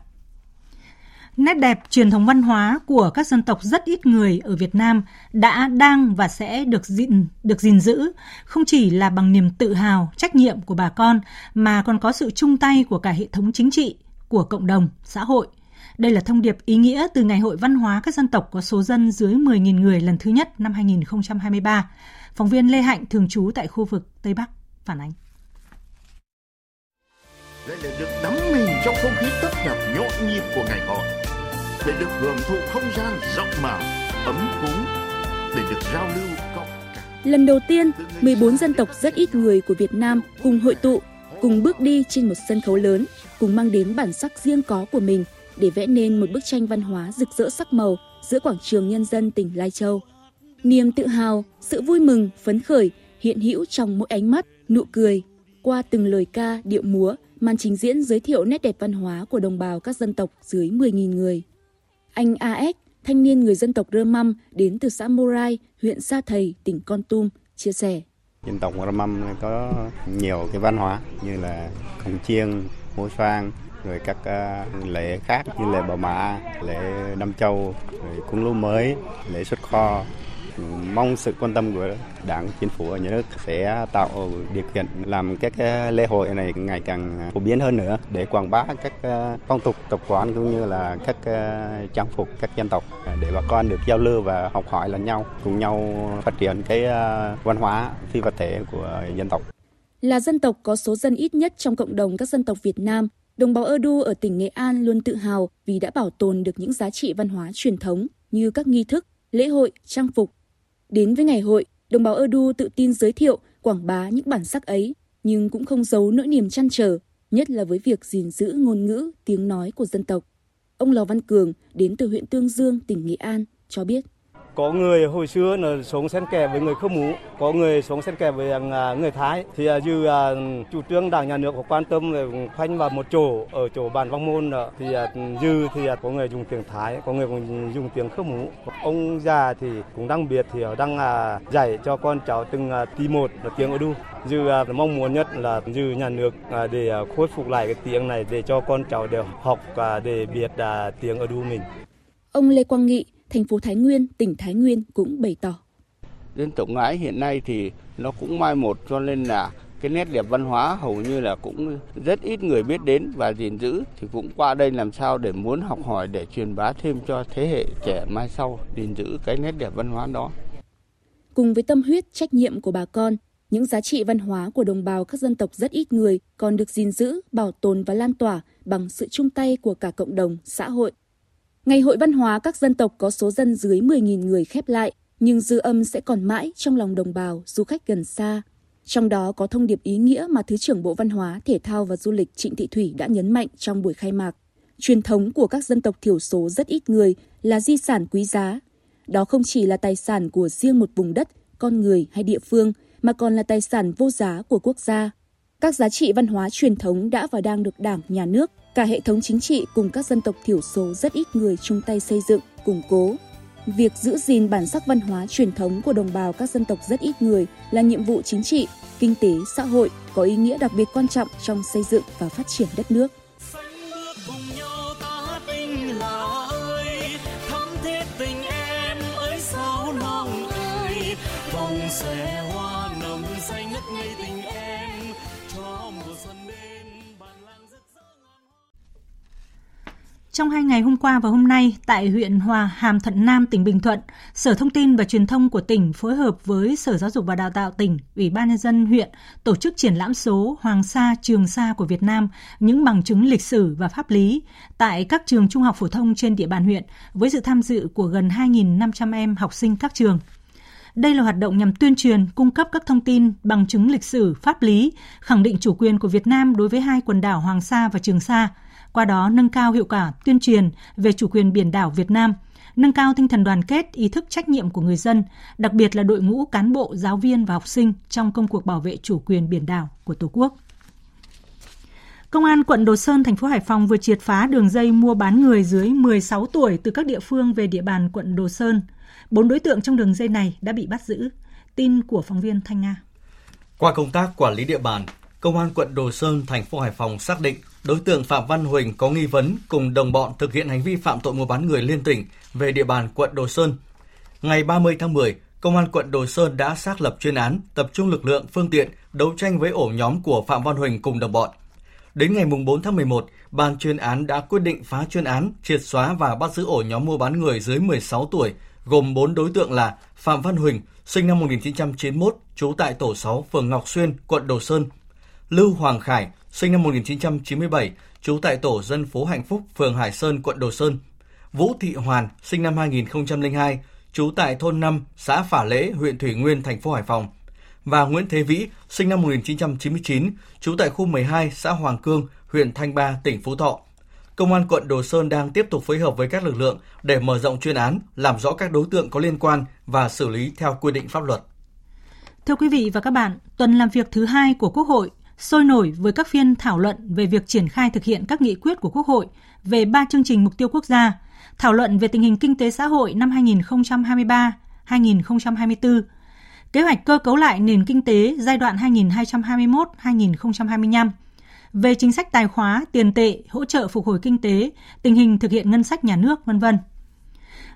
Nét đẹp truyền thống văn hóa của các dân tộc rất ít người ở Việt Nam đã đang và sẽ được gìn được gìn giữ không chỉ là bằng niềm tự hào, trách nhiệm của bà con mà còn có sự chung tay của cả hệ thống chính trị, của cộng đồng, xã hội. Đây là thông điệp ý nghĩa từ Ngày hội Văn hóa các dân tộc có số dân dưới 10.000 người lần thứ nhất năm 2023. Phóng viên Lê Hạnh thường trú tại khu vực Tây Bắc phản ánh. đây là được đắm mình trong không khí tấp nập nhộn nhịp của ngày hội để được hưởng thụ không gian rộng mở, ấm cúng, để được giao lưu cộng Lần đầu tiên, 14 dân tộc rất ít người của Việt Nam cùng hội tụ, cùng bước đi trên một sân khấu lớn, cùng mang đến bản sắc riêng có của mình để vẽ nên một bức tranh văn hóa rực rỡ sắc màu giữa quảng trường nhân dân tỉnh Lai Châu. Niềm tự hào, sự vui mừng, phấn khởi hiện hữu trong mỗi ánh mắt, nụ cười. Qua từng lời ca, điệu múa, màn trình diễn giới thiệu nét đẹp văn hóa của đồng bào các dân tộc dưới 10.000 người. Anh AS, thanh niên người dân tộc Rơ Măm đến từ xã Morai, huyện Sa Thầy, tỉnh Con Tum, chia sẻ. Dân tộc Rơ Măm có nhiều cái văn hóa như là cồng chiêng, múa xoang, rồi các ờ, lễ khác như lễ bà mã, lễ năm châu, rồi cúng lúa mới, lễ xuất kho, mong sự quan tâm của đảng chính phủ và nhà nước sẽ tạo điều kiện làm các ờ, lễ hội này ngày càng phổ biến hơn nữa để quảng bá các ờ, phong tục tập quán cũng như là các ờ, trang phục các dân tộc để bà con được giao lưu và học hỏi lẫn nhau cùng nhau phát triển cái văn hóa phi vật thể của dân tộc. Là dân tộc có số dân ít nhất trong cộng đồng các dân tộc Việt Nam Đồng bào Ơ Đu ở tỉnh Nghệ An luôn tự hào vì đã bảo tồn được những giá trị văn hóa truyền thống như các nghi thức, lễ hội, trang phục, Đến với ngày hội, đồng bào Ơ tự tin giới thiệu, quảng bá những bản sắc ấy, nhưng cũng không giấu nỗi niềm chăn trở, nhất là với việc gìn giữ ngôn ngữ, tiếng nói của dân tộc. Ông Lò Văn Cường đến từ huyện Tương Dương, tỉnh Nghệ An cho biết có người hồi xưa là sống xen kẽ với người khơ mú có người sống xen kẽ với à, người thái. Thì à, như à, chủ trương đảng, nhà nước có quan tâm về khoanh vào một chỗ ở chỗ bàn văn môn thì dư thì có người dùng tiếng thái, có người cũng dùng tiếng khơ mú ông già thì cũng đang biệt thì đang dạy cho con cháu từng tí một là tiếng ở đu dư mong muốn nhất là dư nhà nước để khôi phục lại cái tiếng này để cho con cháu đều học để biết tiếng ở đu mình. Ông Lê Quang Nghị thành phố Thái Nguyên, tỉnh Thái Nguyên cũng bày tỏ. Dân tộc ngãi hiện nay thì nó cũng mai một cho nên là cái nét đẹp văn hóa hầu như là cũng rất ít người biết đến và gìn giữ thì cũng qua đây làm sao để muốn học hỏi để truyền bá thêm cho thế hệ trẻ mai sau gìn giữ cái nét đẹp văn hóa đó. Cùng với tâm huyết trách nhiệm của bà con, những giá trị văn hóa của đồng bào các dân tộc rất ít người còn được gìn giữ, bảo tồn và lan tỏa bằng sự chung tay của cả cộng đồng, xã hội. Ngày hội văn hóa các dân tộc có số dân dưới 10.000 người khép lại, nhưng dư âm sẽ còn mãi trong lòng đồng bào, du khách gần xa. Trong đó có thông điệp ý nghĩa mà Thứ trưởng Bộ Văn hóa, Thể thao và Du lịch Trịnh Thị Thủy đã nhấn mạnh trong buổi khai mạc. Truyền thống của các dân tộc thiểu số rất ít người là di sản quý giá. Đó không chỉ là tài sản của riêng một vùng đất, con người hay địa phương, mà còn là tài sản vô giá của quốc gia. Các giá trị văn hóa truyền thống đã và đang được Đảng, Nhà nước, cả hệ thống chính trị cùng các dân tộc thiểu số rất ít người chung tay xây dựng, củng cố. Việc giữ gìn bản sắc văn hóa truyền thống của đồng bào các dân tộc rất ít người là nhiệm vụ chính trị, kinh tế, xã hội có ý nghĩa đặc biệt quan trọng trong xây dựng và phát triển đất nước. Trong hai ngày hôm qua và hôm nay, tại huyện Hòa Hàm Thuận Nam, tỉnh Bình Thuận, Sở Thông tin và Truyền thông của tỉnh phối hợp với Sở Giáo dục và Đào tạo tỉnh, Ủy ban nhân dân huyện tổ chức triển lãm số Hoàng Sa, Trường Sa của Việt Nam, những bằng chứng lịch sử và pháp lý tại các trường trung học phổ thông trên địa bàn huyện với sự tham dự của gần 2.500 em học sinh các trường. Đây là hoạt động nhằm tuyên truyền, cung cấp các thông tin, bằng chứng lịch sử, pháp lý, khẳng định chủ quyền của Việt Nam đối với hai quần đảo Hoàng Sa và Trường Sa – qua đó nâng cao hiệu quả tuyên truyền về chủ quyền biển đảo Việt Nam, nâng cao tinh thần đoàn kết, ý thức trách nhiệm của người dân, đặc biệt là đội ngũ cán bộ, giáo viên và học sinh trong công cuộc bảo vệ chủ quyền biển đảo của Tổ quốc. Công an quận Đồ Sơn, thành phố Hải Phòng vừa triệt phá đường dây mua bán người dưới 16 tuổi từ các địa phương về địa bàn quận Đồ Sơn. Bốn đối tượng trong đường dây này đã bị bắt giữ. Tin của phóng viên Thanh Nga. Qua công tác quản lý địa bàn, Công an quận Đồ Sơn, thành phố Hải Phòng xác định đối tượng Phạm Văn Huỳnh có nghi vấn cùng đồng bọn thực hiện hành vi phạm tội mua bán người liên tỉnh về địa bàn quận Đồ Sơn. Ngày 30 tháng 10, Công an quận Đồ Sơn đã xác lập chuyên án, tập trung lực lượng, phương tiện, đấu tranh với ổ nhóm của Phạm Văn Huỳnh cùng đồng bọn. Đến ngày 4 tháng 11, ban chuyên án đã quyết định phá chuyên án, triệt xóa và bắt giữ ổ nhóm mua bán người dưới 16 tuổi, gồm 4 đối tượng là Phạm Văn Huỳnh, sinh năm 1991, trú tại tổ 6, phường Ngọc Xuyên, quận Đồ Sơn, Lưu Hoàng Khải, sinh năm 1997, trú tại tổ dân phố Hạnh Phúc, phường Hải Sơn, quận Đồ Sơn, Vũ Thị Hoàn, sinh năm 2002, trú tại thôn 5, xã Phả Lễ, huyện Thủy Nguyên, thành phố Hải Phòng, và Nguyễn Thế Vĩ, sinh năm 1999, trú tại khu 12, xã Hoàng Cương, huyện Thanh Ba, tỉnh Phú Thọ. Công an quận Đồ Sơn đang tiếp tục phối hợp với các lực lượng để mở rộng chuyên án, làm rõ các đối tượng có liên quan và xử lý theo quy định pháp luật. Thưa quý vị và các bạn, tuần làm việc thứ hai của Quốc hội sôi nổi với các phiên thảo luận về việc triển khai thực hiện các nghị quyết của Quốc hội về ba chương trình mục tiêu quốc gia, thảo luận về tình hình kinh tế xã hội năm 2023-2024, kế hoạch cơ cấu lại nền kinh tế giai đoạn 2021-2025, về chính sách tài khóa, tiền tệ, hỗ trợ phục hồi kinh tế, tình hình thực hiện ngân sách nhà nước, vân vân.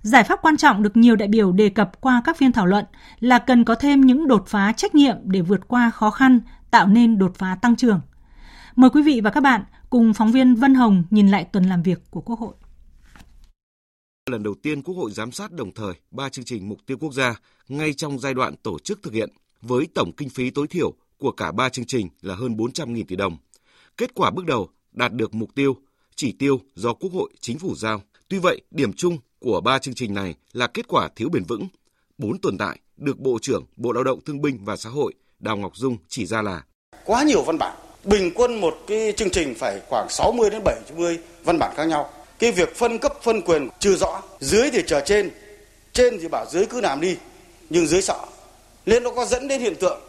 Giải pháp quan trọng được nhiều đại biểu đề cập qua các phiên thảo luận là cần có thêm những đột phá trách nhiệm để vượt qua khó khăn, tạo nên đột phá tăng trưởng. Mời quý vị và các bạn cùng phóng viên Vân Hồng nhìn lại tuần làm việc của Quốc hội. Lần đầu tiên Quốc hội giám sát đồng thời ba chương trình mục tiêu quốc gia ngay trong giai đoạn tổ chức thực hiện với tổng kinh phí tối thiểu của cả ba chương trình là hơn 400.000 tỷ đồng. Kết quả bước đầu đạt được mục tiêu, chỉ tiêu do Quốc hội, Chính phủ giao. Tuy vậy, điểm chung của ba chương trình này là kết quả thiếu bền vững. Bốn tồn tại được Bộ trưởng Bộ Lao động Thương binh và Xã hội Đào Ngọc Dung chỉ ra là quá nhiều văn bản, bình quân một cái chương trình phải khoảng 60 đến 70 văn bản khác nhau. Cái việc phân cấp phân quyền chưa rõ, dưới thì chờ trên, trên thì bảo dưới cứ làm đi, nhưng dưới sợ. Nên nó có dẫn đến hiện tượng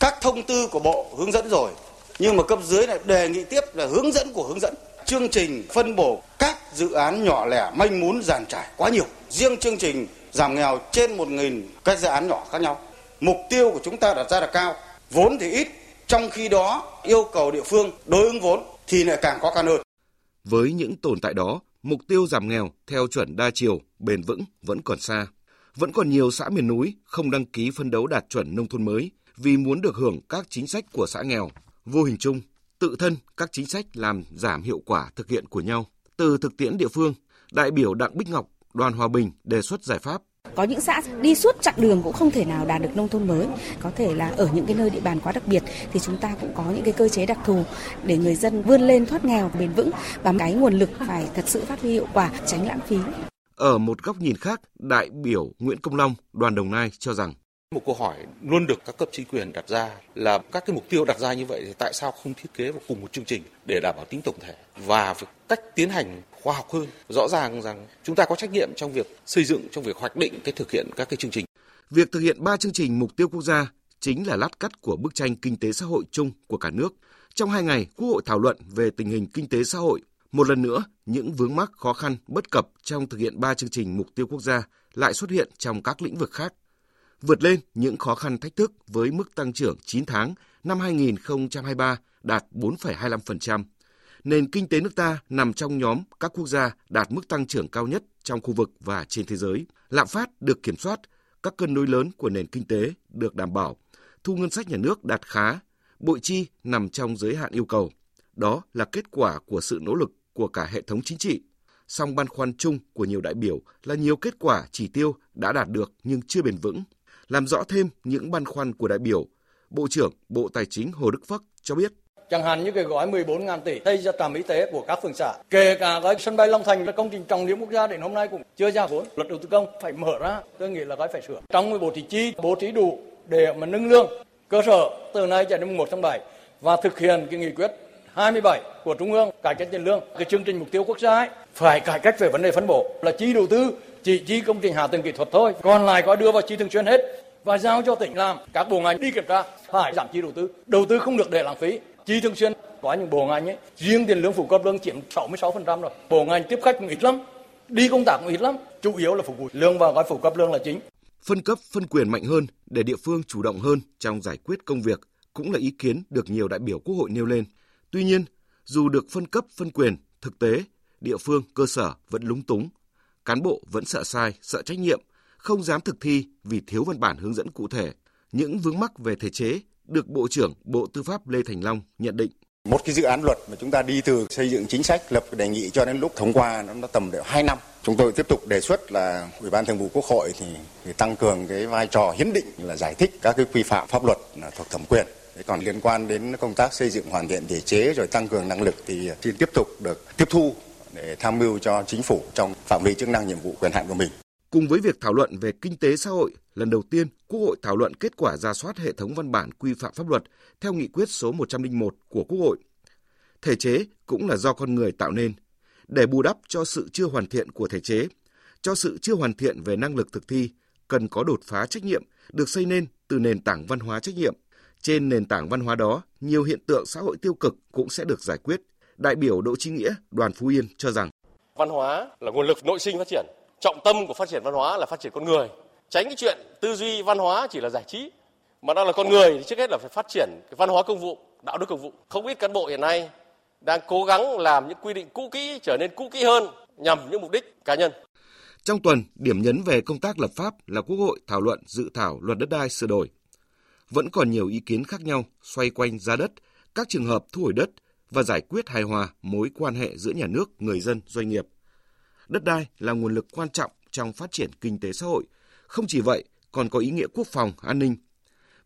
các thông tư của bộ hướng dẫn rồi, nhưng mà cấp dưới lại đề nghị tiếp là hướng dẫn của hướng dẫn. Chương trình phân bổ các dự án nhỏ lẻ manh mún giàn trải quá nhiều. Riêng chương trình giảm nghèo trên 1.000 các dự án nhỏ khác nhau mục tiêu của chúng ta đặt ra là cao. Vốn thì ít, trong khi đó, yêu cầu địa phương đối ứng vốn thì lại càng khó khăn hơn. Với những tồn tại đó, mục tiêu giảm nghèo theo chuẩn đa chiều, bền vững vẫn còn xa. Vẫn còn nhiều xã miền núi không đăng ký phân đấu đạt chuẩn nông thôn mới vì muốn được hưởng các chính sách của xã nghèo. Vô hình chung, tự thân các chính sách làm giảm hiệu quả thực hiện của nhau. Từ thực tiễn địa phương, đại biểu đặng bích ngọc, đoàn hòa bình đề xuất giải pháp có những xã đi suốt chặng đường cũng không thể nào đạt được nông thôn mới. Có thể là ở những cái nơi địa bàn quá đặc biệt thì chúng ta cũng có những cái cơ chế đặc thù để người dân vươn lên thoát nghèo bền vững và cái nguồn lực phải thật sự phát huy hiệu quả, tránh lãng phí. Ở một góc nhìn khác, đại biểu Nguyễn Công Long, đoàn Đồng Nai cho rằng một câu hỏi luôn được các cấp chính quyền đặt ra là các cái mục tiêu đặt ra như vậy thì tại sao không thiết kế vào cùng một chương trình để đảm bảo tính tổng thể và cách tiến hành khoa học hơn. Rõ ràng rằng chúng ta có trách nhiệm trong việc xây dựng, trong việc hoạch định cái thực hiện các cái chương trình. Việc thực hiện ba chương trình mục tiêu quốc gia chính là lát cắt của bức tranh kinh tế xã hội chung của cả nước. Trong hai ngày, Quốc hội thảo luận về tình hình kinh tế xã hội. Một lần nữa, những vướng mắc khó khăn, bất cập trong thực hiện ba chương trình mục tiêu quốc gia lại xuất hiện trong các lĩnh vực khác. Vượt lên những khó khăn thách thức với mức tăng trưởng 9 tháng năm 2023 đạt 4,25%, nền kinh tế nước ta nằm trong nhóm các quốc gia đạt mức tăng trưởng cao nhất trong khu vực và trên thế giới. Lạm phát được kiểm soát, các cân đối lớn của nền kinh tế được đảm bảo, thu ngân sách nhà nước đạt khá, bội chi nằm trong giới hạn yêu cầu. Đó là kết quả của sự nỗ lực của cả hệ thống chính trị. Song băn khoăn chung của nhiều đại biểu là nhiều kết quả chỉ tiêu đã đạt được nhưng chưa bền vững. Làm rõ thêm những băn khoăn của đại biểu, Bộ trưởng Bộ Tài chính Hồ Đức Phước cho biết Chẳng hạn như cái gói 14 ngàn tỷ xây ra trạm y tế của các phường xã. Kể cả cái sân bay Long Thành là công trình trọng điểm quốc gia đến hôm nay cũng chưa ra vốn. Luật đầu tư công phải mở ra, tôi nghĩ là cái phải sửa. Trong bố trí chi, bố trí đủ để mà nâng lương. Cơ sở từ nay cho đến 1 tháng 7 và thực hiện cái nghị quyết 27 của Trung ương cải cách tiền lương, cái chương trình mục tiêu quốc gia ấy, phải cải cách về vấn đề phân bổ. Là chi đầu tư chỉ chi công trình hạ tầng kỹ thuật thôi, còn lại có đưa vào chi thường xuyên hết và giao cho tỉnh làm. Các bộ ngành đi kiểm tra phải giảm chi đầu tư. Đầu tư không được để lãng phí chi thường xuyên có những bộ ngành ấy riêng tiền lương phụ cấp lương chiếm 66% rồi bộ ngành tiếp khách cũng ít lắm đi công tác cũng ít lắm chủ yếu là phục vụ lương và gói phụ cấp lương là chính phân cấp phân quyền mạnh hơn để địa phương chủ động hơn trong giải quyết công việc cũng là ý kiến được nhiều đại biểu quốc hội nêu lên tuy nhiên Dù được phân cấp phân quyền, thực tế, địa phương, cơ sở vẫn lúng túng. Cán bộ vẫn sợ sai, sợ trách nhiệm, không dám thực thi vì thiếu văn bản hướng dẫn cụ thể. Những vướng mắc về thể chế được Bộ trưởng Bộ Tư pháp Lê Thành Long nhận định. Một cái dự án luật mà chúng ta đi từ xây dựng chính sách, lập đề nghị cho đến lúc thông qua nó, nó tầm đều 2 năm. Chúng tôi tiếp tục đề xuất là Ủy ban Thường vụ Quốc hội thì, thì tăng cường cái vai trò hiến định là giải thích các cái quy phạm pháp luật thuộc thẩm quyền. Thế còn liên quan đến công tác xây dựng hoàn thiện thể chế rồi tăng cường năng lực thì xin tiếp tục được tiếp thu để tham mưu cho chính phủ trong phạm vi chức năng nhiệm vụ quyền hạn của mình. Cùng với việc thảo luận về kinh tế xã hội, lần đầu tiên Quốc hội thảo luận kết quả ra soát hệ thống văn bản quy phạm pháp luật theo nghị quyết số 101 của Quốc hội. Thể chế cũng là do con người tạo nên, để bù đắp cho sự chưa hoàn thiện của thể chế, cho sự chưa hoàn thiện về năng lực thực thi, cần có đột phá trách nhiệm được xây nên từ nền tảng văn hóa trách nhiệm. Trên nền tảng văn hóa đó, nhiều hiện tượng xã hội tiêu cực cũng sẽ được giải quyết. Đại biểu Đỗ Chí Nghĩa, đoàn Phú Yên cho rằng Văn hóa là nguồn lực nội sinh phát triển. Trọng tâm của phát triển văn hóa là phát triển con người. Tránh cái chuyện tư duy văn hóa chỉ là giải trí. Mà đang là con người thì trước hết là phải phát triển cái văn hóa công vụ, đạo đức công vụ. Không ít cán bộ hiện nay đang cố gắng làm những quy định cũ kỹ trở nên cũ kỹ hơn nhằm những mục đích cá nhân. Trong tuần, điểm nhấn về công tác lập pháp là Quốc hội thảo luận dự thảo luật đất đai sửa đổi. Vẫn còn nhiều ý kiến khác nhau xoay quanh giá đất, các trường hợp thu hồi đất và giải quyết hài hòa mối quan hệ giữa nhà nước, người dân, doanh nghiệp. Đất đai là nguồn lực quan trọng trong phát triển kinh tế xã hội. Không chỉ vậy, còn có ý nghĩa quốc phòng, an ninh.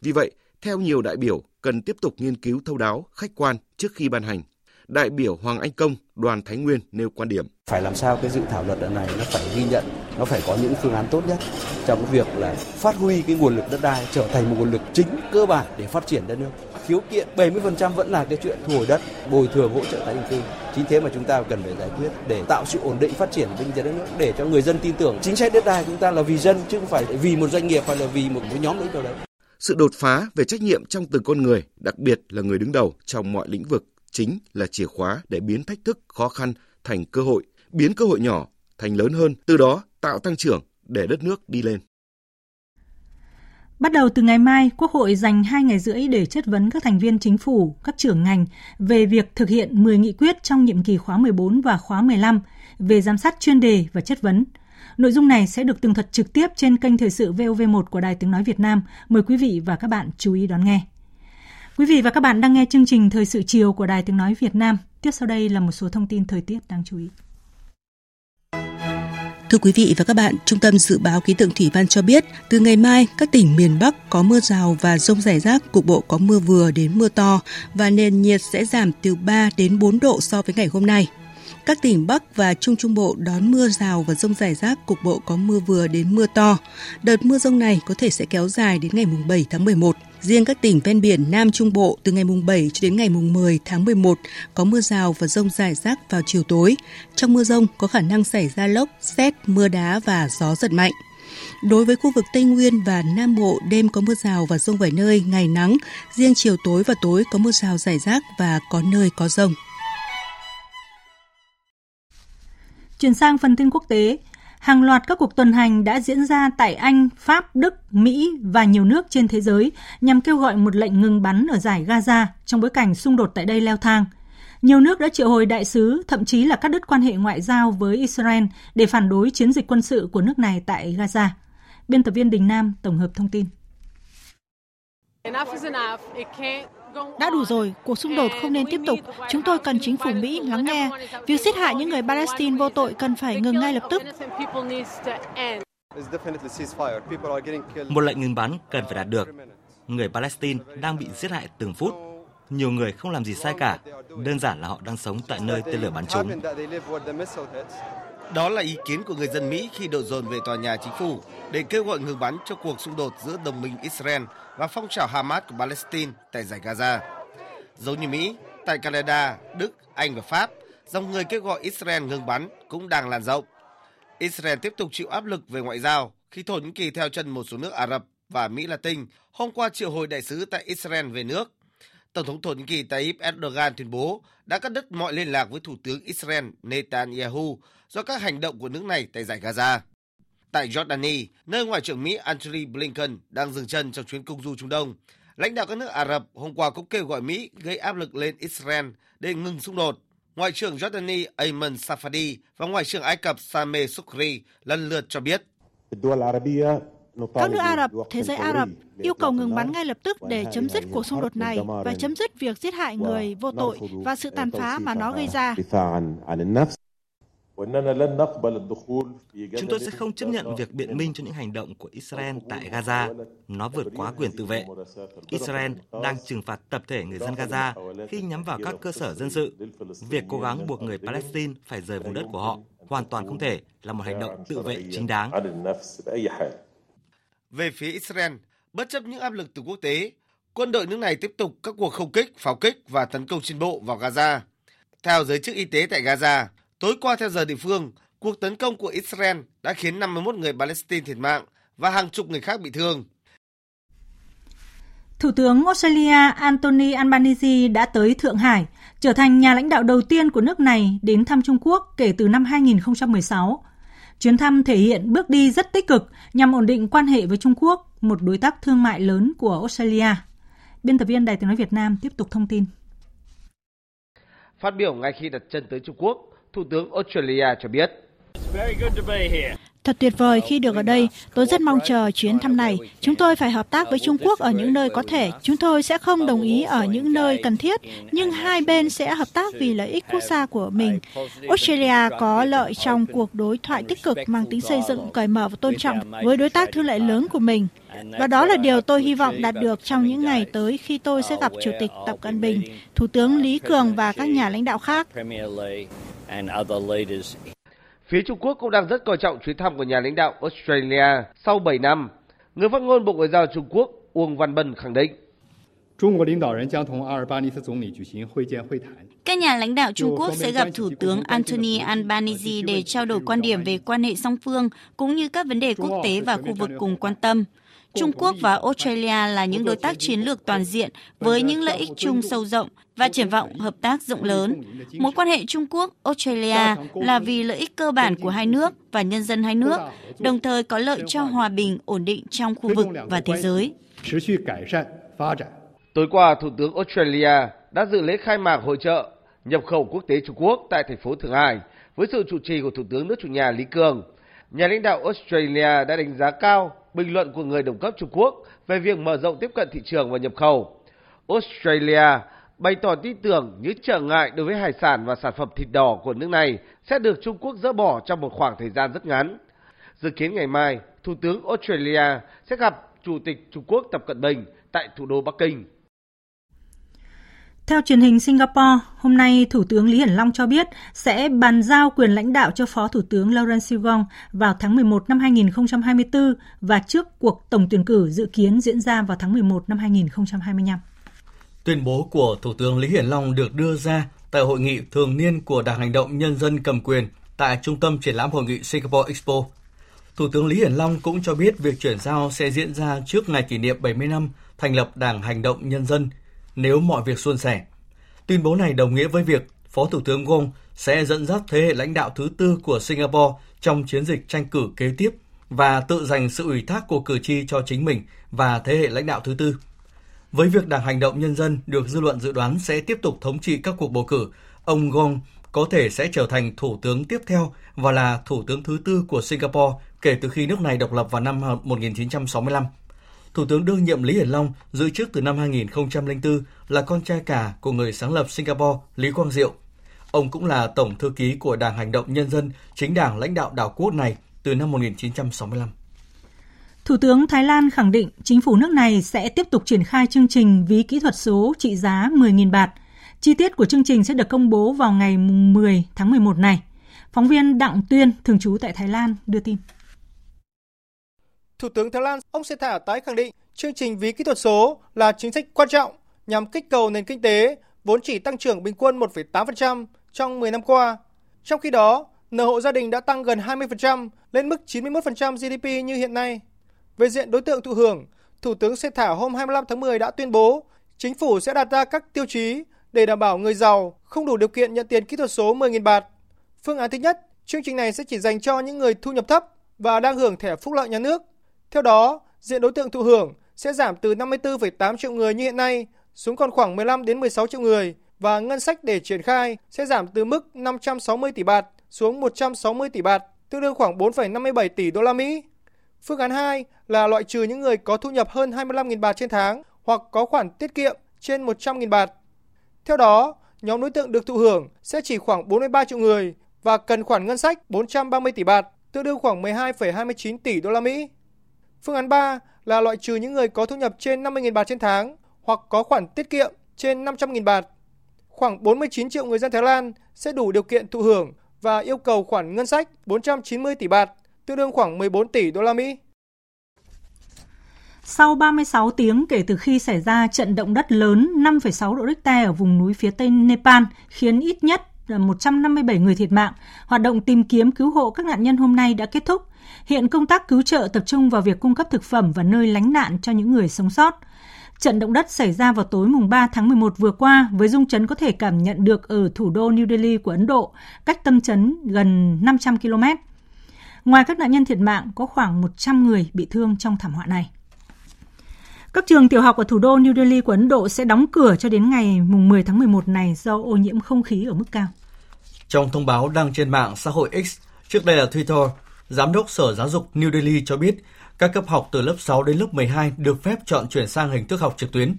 Vì vậy, theo nhiều đại biểu, cần tiếp tục nghiên cứu thấu đáo, khách quan trước khi ban hành đại biểu Hoàng Anh Công, đoàn Thái Nguyên nêu quan điểm. Phải làm sao cái dự thảo luật này nó phải ghi nhận, nó phải có những phương án tốt nhất trong việc là phát huy cái nguồn lực đất đai trở thành một nguồn lực chính cơ bản để phát triển đất nước. Khiếu kiện 70% vẫn là cái chuyện thu hồi đất, bồi thường hỗ trợ tái định cư. Chính thế mà chúng ta cần phải giải quyết để tạo sự ổn định phát triển kinh tế đất nước để cho người dân tin tưởng chính sách đất đai chúng ta là vì dân chứ không phải vì một doanh nghiệp hay là vì một cái nhóm lĩnh nào đấy. Sự đột phá về trách nhiệm trong từng con người, đặc biệt là người đứng đầu trong mọi lĩnh vực chính là chìa khóa để biến thách thức khó khăn thành cơ hội, biến cơ hội nhỏ thành lớn hơn, từ đó tạo tăng trưởng để đất nước đi lên. Bắt đầu từ ngày mai, Quốc hội dành 2 ngày rưỡi để chất vấn các thành viên chính phủ, các trưởng ngành về việc thực hiện 10 nghị quyết trong nhiệm kỳ khóa 14 và khóa 15 về giám sát chuyên đề và chất vấn. Nội dung này sẽ được tường thuật trực tiếp trên kênh Thời sự VOV1 của Đài Tiếng Nói Việt Nam. Mời quý vị và các bạn chú ý đón nghe. Quý vị và các bạn đang nghe chương trình Thời sự chiều của Đài Tiếng Nói Việt Nam. Tiếp sau đây là một số thông tin thời tiết đáng chú ý. Thưa quý vị và các bạn, Trung tâm Dự báo Khí tượng Thủy văn cho biết, từ ngày mai, các tỉnh miền Bắc có mưa rào và rông rải rác, cục bộ có mưa vừa đến mưa to và nền nhiệt sẽ giảm từ 3 đến 4 độ so với ngày hôm nay. Các tỉnh Bắc và Trung Trung Bộ đón mưa rào và rông rải rác, cục bộ có mưa vừa đến mưa to. Đợt mưa rông này có thể sẽ kéo dài đến ngày 7 tháng 11. Riêng các tỉnh ven biển Nam Trung Bộ từ ngày mùng 7 cho đến ngày mùng 10 tháng 11 có mưa rào và rông rải rác vào chiều tối. Trong mưa rông có khả năng xảy ra lốc, xét, mưa đá và gió giật mạnh. Đối với khu vực Tây Nguyên và Nam Bộ, đêm có mưa rào và rông vài nơi, ngày nắng. Riêng chiều tối và tối có mưa rào rải rác và có nơi có rông. Chuyển sang phần tin quốc tế, hàng loạt các cuộc tuần hành đã diễn ra tại Anh, Pháp, Đức, Mỹ và nhiều nước trên thế giới nhằm kêu gọi một lệnh ngừng bắn ở giải Gaza trong bối cảnh xung đột tại đây leo thang. Nhiều nước đã triệu hồi đại sứ, thậm chí là cắt đứt quan hệ ngoại giao với Israel để phản đối chiến dịch quân sự của nước này tại Gaza. Biên tập viên Đình Nam tổng hợp thông tin. Đã đủ rồi, cuộc xung đột không nên tiếp tục. Chúng tôi cần chính phủ Mỹ lắng nghe. Việc giết hại những người Palestine vô tội cần phải ngừng ngay lập tức. Một lệnh ngừng bắn cần phải đạt được. Người Palestine đang bị giết hại từng phút. Nhiều người không làm gì sai cả, đơn giản là họ đang sống tại nơi tên lửa bắn trúng. Đó là ý kiến của người dân Mỹ khi đổ dồn về tòa nhà chính phủ để kêu gọi ngừng bắn cho cuộc xung đột giữa đồng minh Israel và phong trào Hamas của Palestine tại giải Gaza. Giống như Mỹ, tại Canada, Đức, Anh và Pháp, dòng người kêu gọi Israel ngừng bắn cũng đang lan rộng. Israel tiếp tục chịu áp lực về ngoại giao khi Thổ Nhĩ Kỳ theo chân một số nước Ả Rập và Mỹ Latin hôm qua triệu hồi đại sứ tại Israel về nước. Tổng thống Thổ Nhĩ Kỳ Tayyip Erdogan tuyên bố đã cắt đứt mọi liên lạc với Thủ tướng Israel Netanyahu do các hành động của nước này tại giải Gaza. Tại Jordani, nơi Ngoại trưởng Mỹ Antony Blinken đang dừng chân trong chuyến công du Trung Đông, Lãnh đạo các nước Ả Rập hôm qua cũng kêu gọi Mỹ gây áp lực lên Israel để ngừng xung đột. Ngoại trưởng Jordani Ayman Safadi và Ngoại trưởng Ai Cập Sameh Sukri lần lượt cho biết. Các nước Ả Rập, thế giới Ả Rập yêu cầu ngừng bắn ngay lập tức để chấm dứt cuộc xung đột này và chấm dứt việc giết hại người vô tội và sự tàn phá mà nó gây ra. Chúng tôi sẽ không chấp nhận việc biện minh cho những hành động của Israel tại Gaza. Nó vượt quá quyền tự vệ. Israel đang trừng phạt tập thể người dân Gaza khi nhắm vào các cơ sở dân sự. Việc cố gắng buộc người Palestine phải rời vùng đất của họ hoàn toàn không thể là một hành động tự vệ chính đáng. Về phía Israel, bất chấp những áp lực từ quốc tế, quân đội nước này tiếp tục các cuộc không kích, pháo kích và tấn công trên bộ vào Gaza. Theo giới chức y tế tại Gaza, tối qua theo giờ địa phương, cuộc tấn công của Israel đã khiến 51 người Palestine thiệt mạng và hàng chục người khác bị thương. Thủ tướng Australia Anthony Albanese đã tới Thượng Hải, trở thành nhà lãnh đạo đầu tiên của nước này đến thăm Trung Quốc kể từ năm 2016. Chuyến thăm thể hiện bước đi rất tích cực nhằm ổn định quan hệ với Trung Quốc, một đối tác thương mại lớn của Australia. Biên tập viên Đài tiếng nói Việt Nam tiếp tục thông tin. Phát biểu ngay khi đặt chân tới Trung Quốc, Thủ tướng Australia cho biết. Thật tuyệt vời khi được ở đây. Tôi rất mong chờ chuyến thăm này. Chúng tôi phải hợp tác với Trung Quốc ở những nơi có thể. Chúng tôi sẽ không đồng ý ở những nơi cần thiết, nhưng hai bên sẽ hợp tác vì lợi ích quốc gia của mình. Australia có lợi trong cuộc đối thoại tích cực mang tính xây dựng, cởi mở và tôn trọng với đối tác thương mại lớn của mình. Và đó là điều tôi hy vọng đạt được trong những ngày tới khi tôi sẽ gặp Chủ tịch Tập Cận Bình, Thủ tướng Lý Cường và các nhà lãnh đạo khác. Phía Trung Quốc cũng đang rất coi trọng chuyến thăm của nhà lãnh đạo Australia sau 7 năm. Người phát ngôn Bộ Ngoại giao Trung Quốc Uông Văn Bân khẳng định. Các nhà lãnh đạo Trung Quốc sẽ gặp Thủ tướng Anthony Albanese để trao đổi quan điểm về quan hệ song phương, cũng như các vấn đề quốc tế và khu vực cùng quan tâm. Trung Quốc và Australia là những đối tác chiến lược toàn diện với những lợi ích chung sâu rộng và triển vọng hợp tác rộng lớn. Mối quan hệ Trung Quốc-Australia là vì lợi ích cơ bản của hai nước và nhân dân hai nước, đồng thời có lợi cho hòa bình, ổn định trong khu vực và thế giới. Tối qua, Thủ tướng Australia đã dự lễ khai mạc hội trợ nhập khẩu quốc tế Trung Quốc tại thành phố Thượng Hải với sự chủ trì của Thủ tướng nước chủ nhà Lý Cường. Nhà lãnh đạo Australia đã đánh giá cao bình luận của người đồng cấp Trung Quốc về việc mở rộng tiếp cận thị trường và nhập khẩu. Australia bày tỏ tin tưởng những trở ngại đối với hải sản và sản phẩm thịt đỏ của nước này sẽ được Trung Quốc dỡ bỏ trong một khoảng thời gian rất ngắn. Dự kiến ngày mai, Thủ tướng Australia sẽ gặp Chủ tịch Trung Quốc Tập Cận Bình tại thủ đô Bắc Kinh. Theo truyền hình Singapore, hôm nay Thủ tướng Lý Hiển Long cho biết sẽ bàn giao quyền lãnh đạo cho Phó Thủ tướng Lawrence Sivong vào tháng 11 năm 2024 và trước cuộc tổng tuyển cử dự kiến diễn ra vào tháng 11 năm 2025. Tuyên bố của Thủ tướng Lý Hiển Long được đưa ra tại hội nghị thường niên của Đảng Hành động Nhân dân cầm quyền tại Trung tâm Triển lãm Hội nghị Singapore Expo. Thủ tướng Lý Hiển Long cũng cho biết việc chuyển giao sẽ diễn ra trước ngày kỷ niệm 70 năm thành lập Đảng Hành động Nhân dân – nếu mọi việc suôn sẻ. Tuyên bố này đồng nghĩa với việc Phó Thủ tướng Gong sẽ dẫn dắt thế hệ lãnh đạo thứ tư của Singapore trong chiến dịch tranh cử kế tiếp và tự giành sự ủy thác của cử tri cho chính mình và thế hệ lãnh đạo thứ tư. Với việc Đảng Hành động Nhân dân được dư luận dự đoán sẽ tiếp tục thống trị các cuộc bầu cử, ông Gong có thể sẽ trở thành thủ tướng tiếp theo và là thủ tướng thứ tư của Singapore kể từ khi nước này độc lập vào năm 1965. Thủ tướng đương nhiệm Lý Hiển Long giữ chức từ năm 2004 là con trai cả của người sáng lập Singapore Lý Quang Diệu. Ông cũng là tổng thư ký của Đảng Hành động Nhân dân, chính đảng lãnh đạo đảo quốc này từ năm 1965. Thủ tướng Thái Lan khẳng định chính phủ nước này sẽ tiếp tục triển khai chương trình ví kỹ thuật số trị giá 10.000 bạt. Chi tiết của chương trình sẽ được công bố vào ngày 10 tháng 11 này. Phóng viên Đặng Tuyên, thường trú tại Thái Lan, đưa tin. Thủ tướng Thái Lan ông Sethar tái khẳng định chương trình ví kỹ thuật số là chính sách quan trọng nhằm kích cầu nền kinh tế vốn chỉ tăng trưởng bình quân 1,8% trong 10 năm qua. Trong khi đó, nợ hộ gia đình đã tăng gần 20% lên mức 91% GDP như hiện nay. Về diện đối tượng thụ hưởng, Thủ tướng Sethar hôm 25 tháng 10 đã tuyên bố chính phủ sẽ đặt ra các tiêu chí để đảm bảo người giàu không đủ điều kiện nhận tiền kỹ thuật số 10.000 bạt. Phương án thứ nhất, chương trình này sẽ chỉ dành cho những người thu nhập thấp và đang hưởng thẻ phúc lợi nhà nước theo đó, diện đối tượng thụ hưởng sẽ giảm từ 54,8 triệu người như hiện nay xuống còn khoảng 15 đến 16 triệu người và ngân sách để triển khai sẽ giảm từ mức 560 tỷ bạt xuống 160 tỷ bạt, tương đương khoảng 4,57 tỷ đô la Mỹ. Phương án 2 là loại trừ những người có thu nhập hơn 25.000 bạt trên tháng hoặc có khoản tiết kiệm trên 100.000 bạt. Theo đó, nhóm đối tượng được thụ hưởng sẽ chỉ khoảng 43 triệu người và cần khoản ngân sách 430 tỷ bạt, tương đương khoảng 12,29 tỷ đô la Mỹ. Phương án 3 là loại trừ những người có thu nhập trên 50.000 bạt trên tháng hoặc có khoản tiết kiệm trên 500.000 bạt. Khoảng 49 triệu người dân Thái Lan sẽ đủ điều kiện thụ hưởng và yêu cầu khoản ngân sách 490 tỷ bạt, tương đương khoảng 14 tỷ đô la Mỹ. Sau 36 tiếng kể từ khi xảy ra trận động đất lớn 5,6 độ Richter ở vùng núi phía tây Nepal, khiến ít nhất 157 người thiệt mạng, hoạt động tìm kiếm cứu hộ các nạn nhân hôm nay đã kết thúc. Hiện công tác cứu trợ tập trung vào việc cung cấp thực phẩm và nơi lánh nạn cho những người sống sót. Trận động đất xảy ra vào tối mùng 3 tháng 11 vừa qua với dung chấn có thể cảm nhận được ở thủ đô New Delhi của Ấn Độ, cách tâm chấn gần 500 km. Ngoài các nạn nhân thiệt mạng, có khoảng 100 người bị thương trong thảm họa này. Các trường tiểu học ở thủ đô New Delhi của Ấn Độ sẽ đóng cửa cho đến ngày mùng 10 tháng 11 này do ô nhiễm không khí ở mức cao. Trong thông báo đăng trên mạng xã hội X, trước đây là Twitter, Giám đốc Sở Giáo dục New Delhi cho biết các cấp học từ lớp 6 đến lớp 12 được phép chọn chuyển sang hình thức học trực tuyến.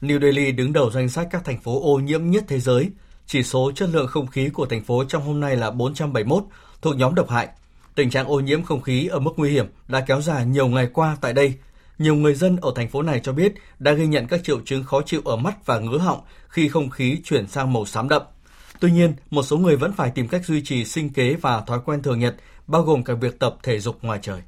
New Delhi đứng đầu danh sách các thành phố ô nhiễm nhất thế giới. Chỉ số chất lượng không khí của thành phố trong hôm nay là 471, thuộc nhóm độc hại. Tình trạng ô nhiễm không khí ở mức nguy hiểm đã kéo dài nhiều ngày qua tại đây. Nhiều người dân ở thành phố này cho biết đã ghi nhận các triệu chứng khó chịu ở mắt và ngứa họng khi không khí chuyển sang màu xám đậm. Tuy nhiên, một số người vẫn phải tìm cách duy trì sinh kế và thói quen thường nhật, bao gồm cả việc tập thể dục ngoài trời.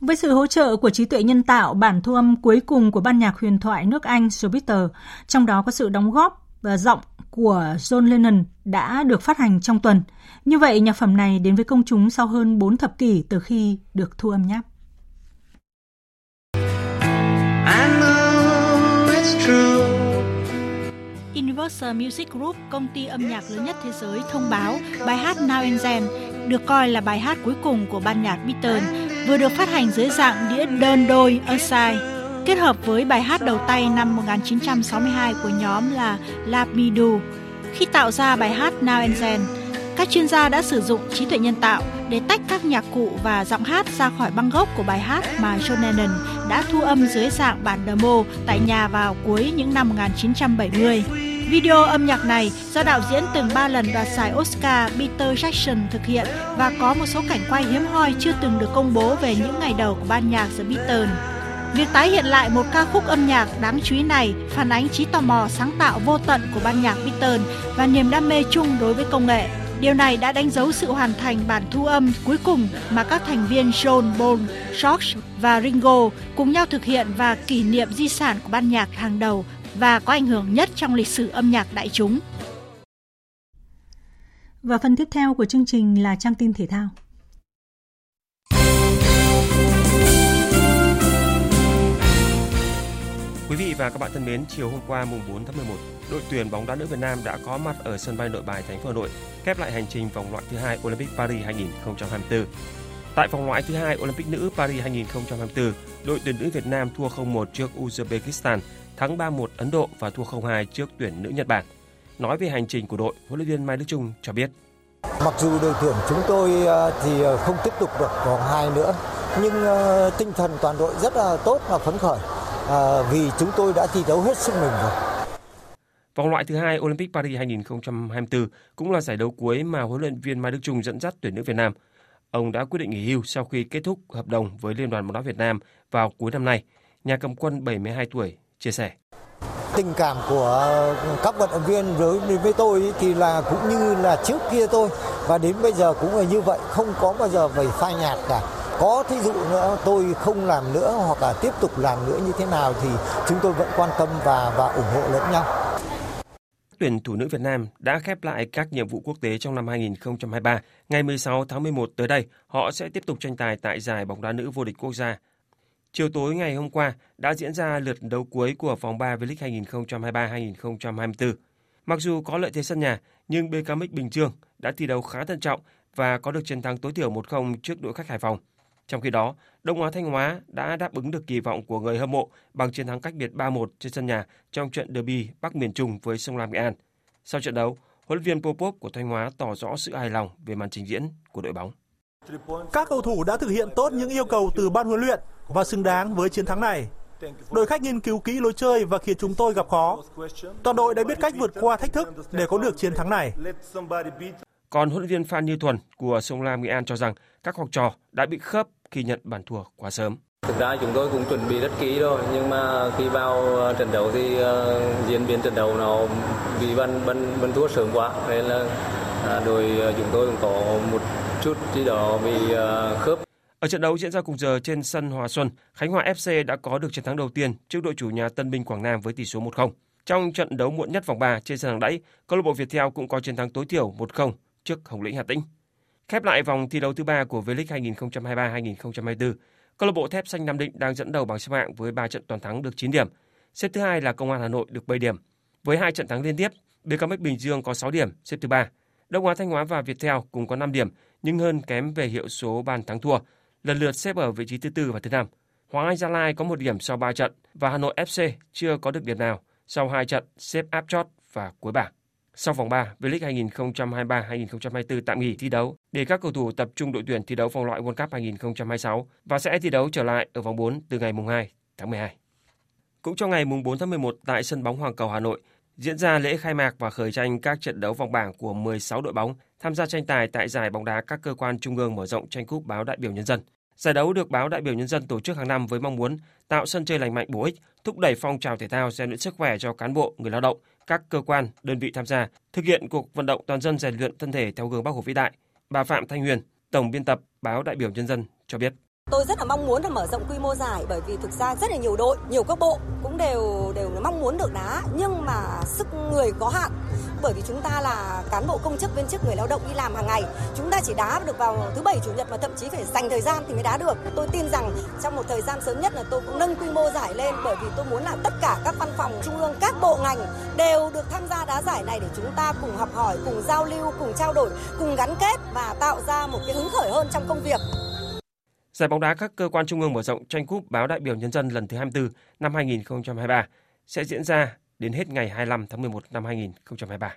Với sự hỗ trợ của trí tuệ nhân tạo, bản thu âm cuối cùng của ban nhạc huyền thoại nước Anh Jupiter, trong đó có sự đóng góp và giọng của John Lennon đã được phát hành trong tuần. Như vậy, nhạc phẩm này đến với công chúng sau hơn 4 thập kỷ từ khi được thu âm nháp. Universal Music Group, công ty âm nhạc lớn nhất thế giới, thông báo bài hát Now and Then được coi là bài hát cuối cùng của ban nhạc Beatles vừa được phát hành dưới dạng đĩa đơn đôi A-side, kết hợp với bài hát đầu tay năm 1962 của nhóm là Love Me Do. Khi tạo ra bài hát Now and Then, các chuyên gia đã sử dụng trí tuệ nhân tạo để tách các nhạc cụ và giọng hát ra khỏi băng gốc của bài hát mà John Lennon đã thu âm dưới dạng bản demo tại nhà vào cuối những năm 1970. Video âm nhạc này do đạo diễn từng 3 lần đoạt giải Oscar Peter Jackson thực hiện và có một số cảnh quay hiếm hoi chưa từng được công bố về những ngày đầu của ban nhạc The Beatles. Việc tái hiện lại một ca khúc âm nhạc đáng chú ý này phản ánh trí tò mò sáng tạo vô tận của ban nhạc Beatles và niềm đam mê chung đối với công nghệ. Điều này đã đánh dấu sự hoàn thành bản thu âm cuối cùng mà các thành viên John, Paul, George và Ringo cùng nhau thực hiện và kỷ niệm di sản của ban nhạc hàng đầu và có ảnh hưởng nhất trong lịch sử âm nhạc đại chúng. Và phần tiếp theo của chương trình là trang tin thể thao. Quý vị và các bạn thân mến, chiều hôm qua mùng 4 tháng 11, đội tuyển bóng đá nữ Việt Nam đã có mặt ở sân bay Nội Bài thành phố Hà Nội, khép lại hành trình vòng loại thứ hai Olympic Paris 2024. Tại vòng loại thứ hai Olympic nữ Paris 2024, đội tuyển nữ Việt Nam thua 0-1 trước Uzbekistan, thắng 3-1 Ấn Độ và thua 0-2 trước tuyển nữ Nhật Bản. Nói về hành trình của đội, huấn luyện viên Mai Đức Chung cho biết. Mặc dù đội tuyển chúng tôi à, thì à, không tiếp tục được vòng 2 nữa, nhưng à, tinh thần toàn đội rất là tốt và phấn khởi vì chúng tôi đã thi đấu hết sức mình rồi. Vòng loại thứ hai Olympic Paris 2024 cũng là giải đấu cuối mà huấn luyện viên Mai Đức Chung dẫn dắt tuyển nữ Việt Nam. Ông đã quyết định nghỉ hưu sau khi kết thúc hợp đồng với Liên đoàn bóng đá Việt Nam vào cuối năm nay. Nhà cầm quân 72 tuổi chia sẻ. Tình cảm của các vận động viên đối với tôi thì là cũng như là trước kia tôi và đến bây giờ cũng là như vậy, không có bao giờ phải phai nhạt cả. Có thí dụ nữa tôi không làm nữa hoặc là tiếp tục làm nữa như thế nào thì chúng tôi vẫn quan tâm và và ủng hộ lẫn nhau tuyển thủ nữ Việt Nam đã khép lại các nhiệm vụ quốc tế trong năm 2023. Ngày 16 tháng 11 tới đây, họ sẽ tiếp tục tranh tài tại giải bóng đá nữ vô địch quốc gia Chiều tối ngày hôm qua đã diễn ra lượt đấu cuối của vòng 3 V-League 2023-2024. Mặc dù có lợi thế sân nhà, nhưng BKMX Bình Dương đã thi đấu khá thận trọng và có được chiến thắng tối thiểu 1-0 trước đội khách Hải Phòng. Trong khi đó, Đông Á Thanh Hóa đã đáp ứng được kỳ vọng của người hâm mộ bằng chiến thắng cách biệt 3-1 trên sân nhà trong trận derby Bắc miền Trung với Sông Lam Nghệ An. Sau trận đấu, huấn luyện viên Popov của Thanh Hóa tỏ rõ sự hài lòng về màn trình diễn của đội bóng. Các cầu thủ đã thực hiện tốt những yêu cầu từ ban huấn luyện và xứng đáng với chiến thắng này. Đội khách nghiên cứu kỹ lối chơi và khiến chúng tôi gặp khó. Toàn đội đã biết cách vượt qua thách thức để có được chiến thắng này. Còn huấn luyện viên Phan Như Thuần của Sông Lam Nghệ An cho rằng các học trò đã bị khớp khi nhận bàn thua quá sớm. Thực ra chúng tôi cũng chuẩn bị rất kỹ rồi, nhưng mà khi vào trận đấu thì uh, diễn biến trận đấu nó bị bắn bắn bắn thua sớm quá, nên là uh, đội chúng tôi cũng có một chút gì đó bị uh, khớp. Ở trận đấu diễn ra cùng giờ trên sân Hòa Xuân, Khánh Hòa FC đã có được chiến thắng đầu tiên trước đội chủ nhà Tân Binh Quảng Nam với tỷ số 1-0. Trong trận đấu muộn nhất vòng 3 trên sân hàng đẫy, câu lạc bộ Viettel cũng có chiến thắng tối thiểu 1-0 trước Hồng Lĩnh Hà Tĩnh. Khép lại vòng thi đấu thứ ba của V-League 2023-2024, câu lạc bộ Thép Xanh Nam Định đang dẫn đầu bảng xếp hạng với 3 trận toàn thắng được 9 điểm. Xếp thứ hai là Công an Hà Nội được 7 điểm. Với hai trận thắng liên tiếp, BKMX Bình Dương có 6 điểm, xếp thứ ba. Đông Á Thanh Hóa và Viettel cùng có 5 điểm, nhưng hơn kém về hiệu số bàn thắng thua, lần lượt xếp ở vị trí thứ tư và thứ năm. Hoàng Anh Gia Lai có một điểm sau 3 trận và Hà Nội FC chưa có được điểm nào sau hai trận xếp áp chót và cuối bảng. Sau vòng 3, V-League 2023-2024 tạm nghỉ thi đấu để các cầu thủ tập trung đội tuyển thi đấu vòng loại World Cup 2026 và sẽ thi đấu trở lại ở vòng 4 từ ngày 2 tháng 12. Cũng trong ngày 4 tháng 11 tại sân bóng Hoàng Cầu Hà Nội diễn ra lễ khai mạc và khởi tranh các trận đấu vòng bảng của 16 đội bóng tham gia tranh tài tại giải bóng đá các cơ quan trung ương mở rộng tranh cúp báo đại biểu nhân dân. Giải đấu được báo đại biểu nhân dân tổ chức hàng năm với mong muốn tạo sân chơi lành mạnh bổ ích, thúc đẩy phong trào thể thao rèn luyện sức khỏe cho cán bộ, người lao động, các cơ quan, đơn vị tham gia, thực hiện cuộc vận động toàn dân rèn luyện thân thể theo gương Bác Hồ vĩ đại. Bà Phạm Thanh Huyền, tổng biên tập báo đại biểu nhân dân cho biết. Tôi rất là mong muốn là mở rộng quy mô giải bởi vì thực ra rất là nhiều đội, nhiều các bộ cũng đều đều mong muốn được đá. Nhưng mà sức người có hạn bởi vì chúng ta là cán bộ công chức viên chức người lao động đi làm hàng ngày. Chúng ta chỉ đá được vào thứ bảy chủ nhật mà thậm chí phải dành thời gian thì mới đá được. Tôi tin rằng trong một thời gian sớm nhất là tôi cũng nâng quy mô giải lên bởi vì tôi muốn là tất cả các văn phòng trung ương các bộ ngành đều được tham gia đá giải này để chúng ta cùng học hỏi cùng giao lưu cùng trao đổi cùng gắn kết và tạo ra một cái hứng khởi hơn trong công việc. Giải bóng đá các cơ quan trung ương mở rộng tranh cúp báo đại biểu nhân dân lần thứ 24 năm 2023 sẽ diễn ra đến hết ngày 25 tháng 11 năm 2023.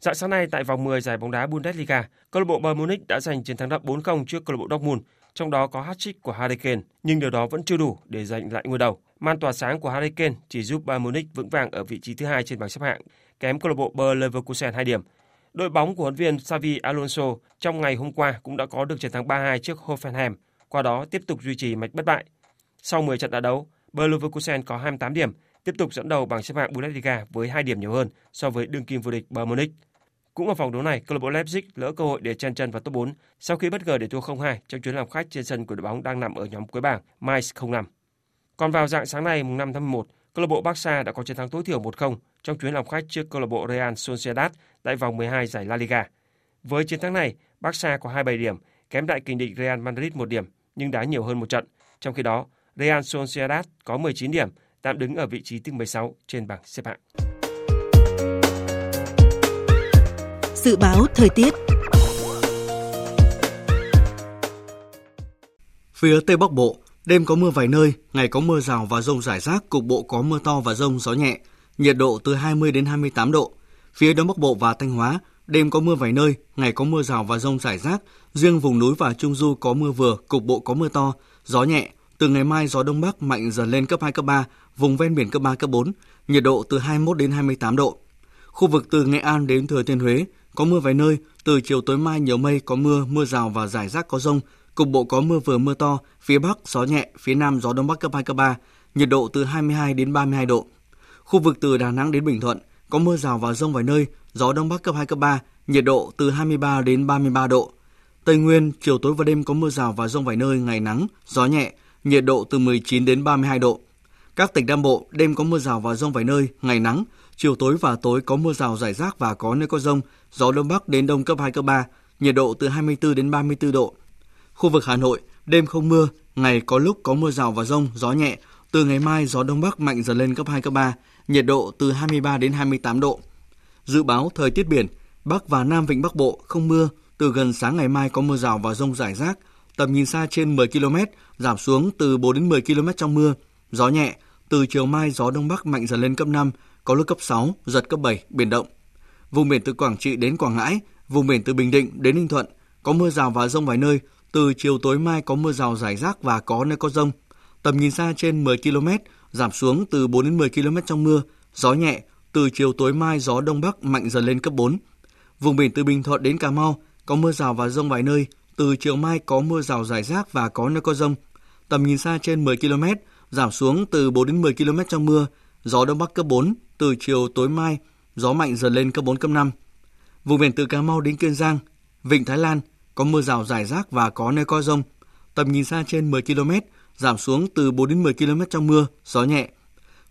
Dạng sáng nay tại vòng 10 giải bóng đá Bundesliga, câu lạc bộ Bayern Munich đã giành chiến thắng đậm 4-0 trước câu lạc bộ Dortmund, trong đó có hat-trick của Harry Kane, nhưng điều đó vẫn chưa đủ để giành lại ngôi đầu. Màn tỏa sáng của Harry Kane chỉ giúp Bayern Munich vững vàng ở vị trí thứ hai trên bảng xếp hạng, kém câu lạc bộ Bayer Leverkusen 2 điểm. Đội bóng của huấn viên Xavi Alonso trong ngày hôm qua cũng đã có được chiến thắng 3-2 trước Hoffenheim, qua đó tiếp tục duy trì mạch bất bại. Sau 10 trận đá đấu, Bayer Leverkusen có 28 điểm, tiếp tục dẫn đầu bảng xếp hạng Bundesliga với 2 điểm nhiều hơn so với đương kim vô địch Bayern Munich. Cũng ở vòng đấu này, câu lạc bộ Leipzig lỡ cơ hội để chen chân vào top 4 sau khi bất ngờ để thua 0-2 trong chuyến làm khách trên sân của đội bóng đang nằm ở nhóm cuối bảng Mainz 05. Còn vào dạng sáng nay mùng 5 tháng 11, câu lạc bộ Barca đã có chiến thắng tối thiểu 1-0 trong chuyến làm khách trước câu lạc bộ Real Sociedad tại vòng 12 giải La Liga. Với chiến thắng này, Barca có 27 điểm, kém đại kình địch Real Madrid 1 điểm nhưng đá nhiều hơn một trận. Trong khi đó, Real Sociedad có 19 điểm, tạm đứng ở vị trí thứ 16 trên bảng xếp hạng. Dự báo thời tiết Phía Tây Bắc Bộ, đêm có mưa vài nơi, ngày có mưa rào và rông rải rác, cục bộ có mưa to và rông gió nhẹ, nhiệt độ từ 20 đến 28 độ. Phía Đông Bắc Bộ và Thanh Hóa, đêm có mưa vài nơi, ngày có mưa rào và rông rải rác, riêng vùng núi và Trung Du có mưa vừa, cục bộ có mưa to, gió nhẹ. Từ ngày mai gió Đông Bắc mạnh dần lên cấp 2, cấp 3, vùng ven biển cấp 3, cấp 4, nhiệt độ từ 21 đến 28 độ. Khu vực từ Nghệ An đến Thừa Thiên Huế có mưa vài nơi, từ chiều tối mai nhiều mây có mưa, mưa rào và rải rác có rông, cục bộ có mưa vừa mưa to, phía Bắc gió nhẹ, phía Nam gió Đông Bắc cấp 2, cấp 3, nhiệt độ từ 22 đến 32 độ. Khu vực từ Đà Nẵng đến Bình Thuận có mưa rào và rông vài nơi, gió Đông Bắc cấp 2, cấp 3, nhiệt độ từ 23 đến 33 độ. Tây Nguyên, chiều tối và đêm có mưa rào và rông vài nơi, ngày nắng, gió nhẹ, nhiệt độ từ 19 đến 32 độ. Các tỉnh Nam Bộ, đêm có mưa rào và rông vài nơi, ngày nắng, chiều tối và tối có mưa rào rải rác và có nơi có rông, gió Đông Bắc đến Đông cấp 2, cấp 3, nhiệt độ từ 24 đến 34 độ. Khu vực Hà Nội, đêm không mưa, ngày có lúc có mưa rào và rông, gió nhẹ, từ ngày mai gió Đông Bắc mạnh dần lên cấp 2, cấp 3, nhiệt độ từ 23 đến 28 độ. Dự báo thời tiết biển, Bắc và Nam Vịnh Bắc Bộ không mưa, từ gần sáng ngày mai có mưa rào và rông rải rác, tầm nhìn xa trên 10 km, giảm xuống từ 4 đến 10 km trong mưa, gió nhẹ, từ chiều mai gió đông bắc mạnh dần lên cấp 5, có lúc cấp 6, giật cấp 7, biển động. Vùng biển từ Quảng Trị đến Quảng Ngãi, vùng biển từ Bình Định đến Ninh Thuận có mưa rào và rông vài nơi, từ chiều tối mai có mưa rào rải rác và có nơi có rông. Tầm nhìn xa trên 10 km, giảm xuống từ 4 đến 10 km trong mưa, gió nhẹ, từ chiều tối mai gió đông bắc mạnh dần lên cấp 4. Vùng biển từ Bình Thuận đến Cà Mau có mưa rào và rông vài nơi, từ chiều mai có mưa rào rải rác và có nơi có rông. Tầm nhìn xa trên 10 km, giảm xuống từ 4 đến 10 km trong mưa, gió đông bắc cấp 4, từ chiều tối mai gió mạnh dần lên cấp 4 cấp 5. Vùng biển từ Cà Mau đến Kiên Giang, Vịnh Thái Lan có mưa rào rải rác và có nơi có rông. Tầm nhìn xa trên 10 km, giảm xuống từ 4 đến 10 km trong mưa, gió nhẹ.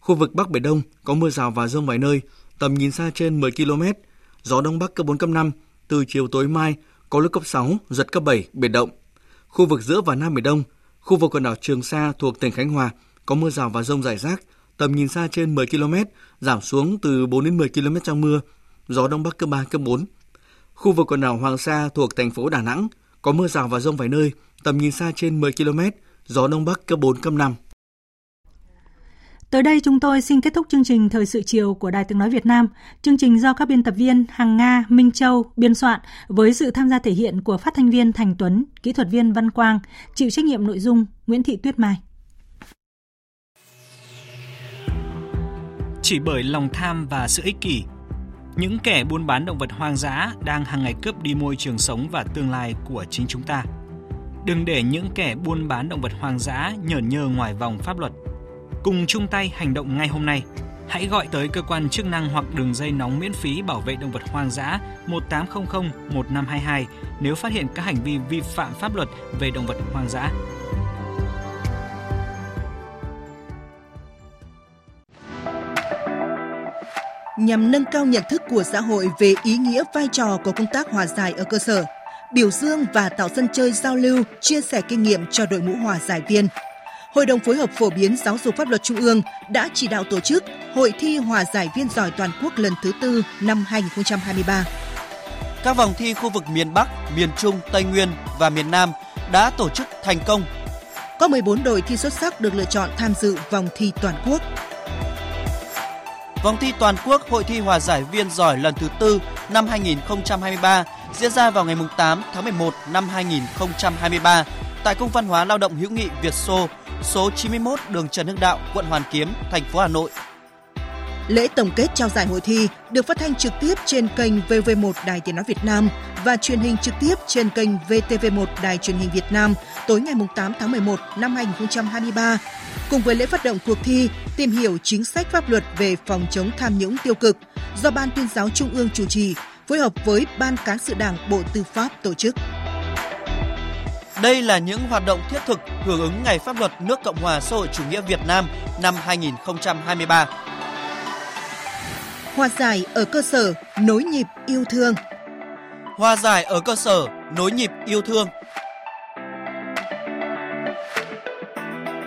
Khu vực Bắc Biển Đông có mưa rào và rông vài nơi, tầm nhìn xa trên 10 km, gió đông bắc cấp 4 cấp 5, từ chiều tối mai có lúc cấp 6, giật cấp 7, biển động. Khu vực giữa và Nam Biển Đông, khu vực quần đảo Trường Sa thuộc tỉnh Khánh Hòa có mưa rào và rông rải rác, tầm nhìn xa trên 10 km, giảm xuống từ 4 đến 10 km trong mưa, gió đông bắc cấp 3 cấp 4. Khu vực quần đảo Hoàng Sa thuộc thành phố Đà Nẵng có mưa rào và rông vài nơi, tầm nhìn xa trên 10 km, gió đông bắc cấp 4 cấp 5. Tới đây chúng tôi xin kết thúc chương trình Thời sự chiều của Đài Tiếng Nói Việt Nam. Chương trình do các biên tập viên Hằng Nga, Minh Châu biên soạn với sự tham gia thể hiện của phát thanh viên Thành Tuấn, kỹ thuật viên Văn Quang, chịu trách nhiệm nội dung Nguyễn Thị Tuyết Mai. Chỉ bởi lòng tham và sự ích kỷ, những kẻ buôn bán động vật hoang dã đang hàng ngày cướp đi môi trường sống và tương lai của chính chúng ta. Đừng để những kẻ buôn bán động vật hoang dã nhởn nhơ ngoài vòng pháp luật. Cùng chung tay hành động ngay hôm nay. Hãy gọi tới cơ quan chức năng hoặc đường dây nóng miễn phí bảo vệ động vật hoang dã 1800 1522 nếu phát hiện các hành vi vi phạm pháp luật về động vật hoang dã. nhằm nâng cao nhận thức của xã hội về ý nghĩa vai trò của công tác hòa giải ở cơ sở, biểu dương và tạo sân chơi giao lưu, chia sẻ kinh nghiệm cho đội ngũ hòa giải viên. Hội đồng phối hợp phổ biến giáo dục pháp luật Trung ương đã chỉ đạo tổ chức Hội thi hòa giải viên giỏi toàn quốc lần thứ tư năm 2023. Các vòng thi khu vực miền Bắc, miền Trung, Tây Nguyên và miền Nam đã tổ chức thành công. Có 14 đội thi xuất sắc được lựa chọn tham dự vòng thi toàn quốc. Vòng thi toàn quốc Hội thi hòa giải viên giỏi lần thứ tư năm 2023 diễn ra vào ngày 8 tháng 11 năm 2023 tại Cung văn hóa lao động hữu nghị Việt Xô, số 91 đường Trần Hưng Đạo, quận Hoàn Kiếm, thành phố Hà Nội. Lễ tổng kết trao giải hội thi được phát thanh trực tiếp trên kênh VV1 Đài Tiếng nói Việt Nam và truyền hình trực tiếp trên kênh VTV1 Đài truyền hình Việt Nam tối ngày 8 tháng 11 năm 2023. Cùng với lễ phát động cuộc thi tìm hiểu chính sách pháp luật về phòng chống tham nhũng tiêu cực do Ban tuyên giáo Trung ương chủ trì, phối hợp với Ban cán sự Đảng Bộ Tư pháp tổ chức. Đây là những hoạt động thiết thực hưởng ứng Ngày pháp luật nước Cộng hòa xã hội chủ nghĩa Việt Nam năm 2023. Hòa giải ở cơ sở nối nhịp yêu thương. Hòa giải ở cơ sở nối nhịp yêu thương.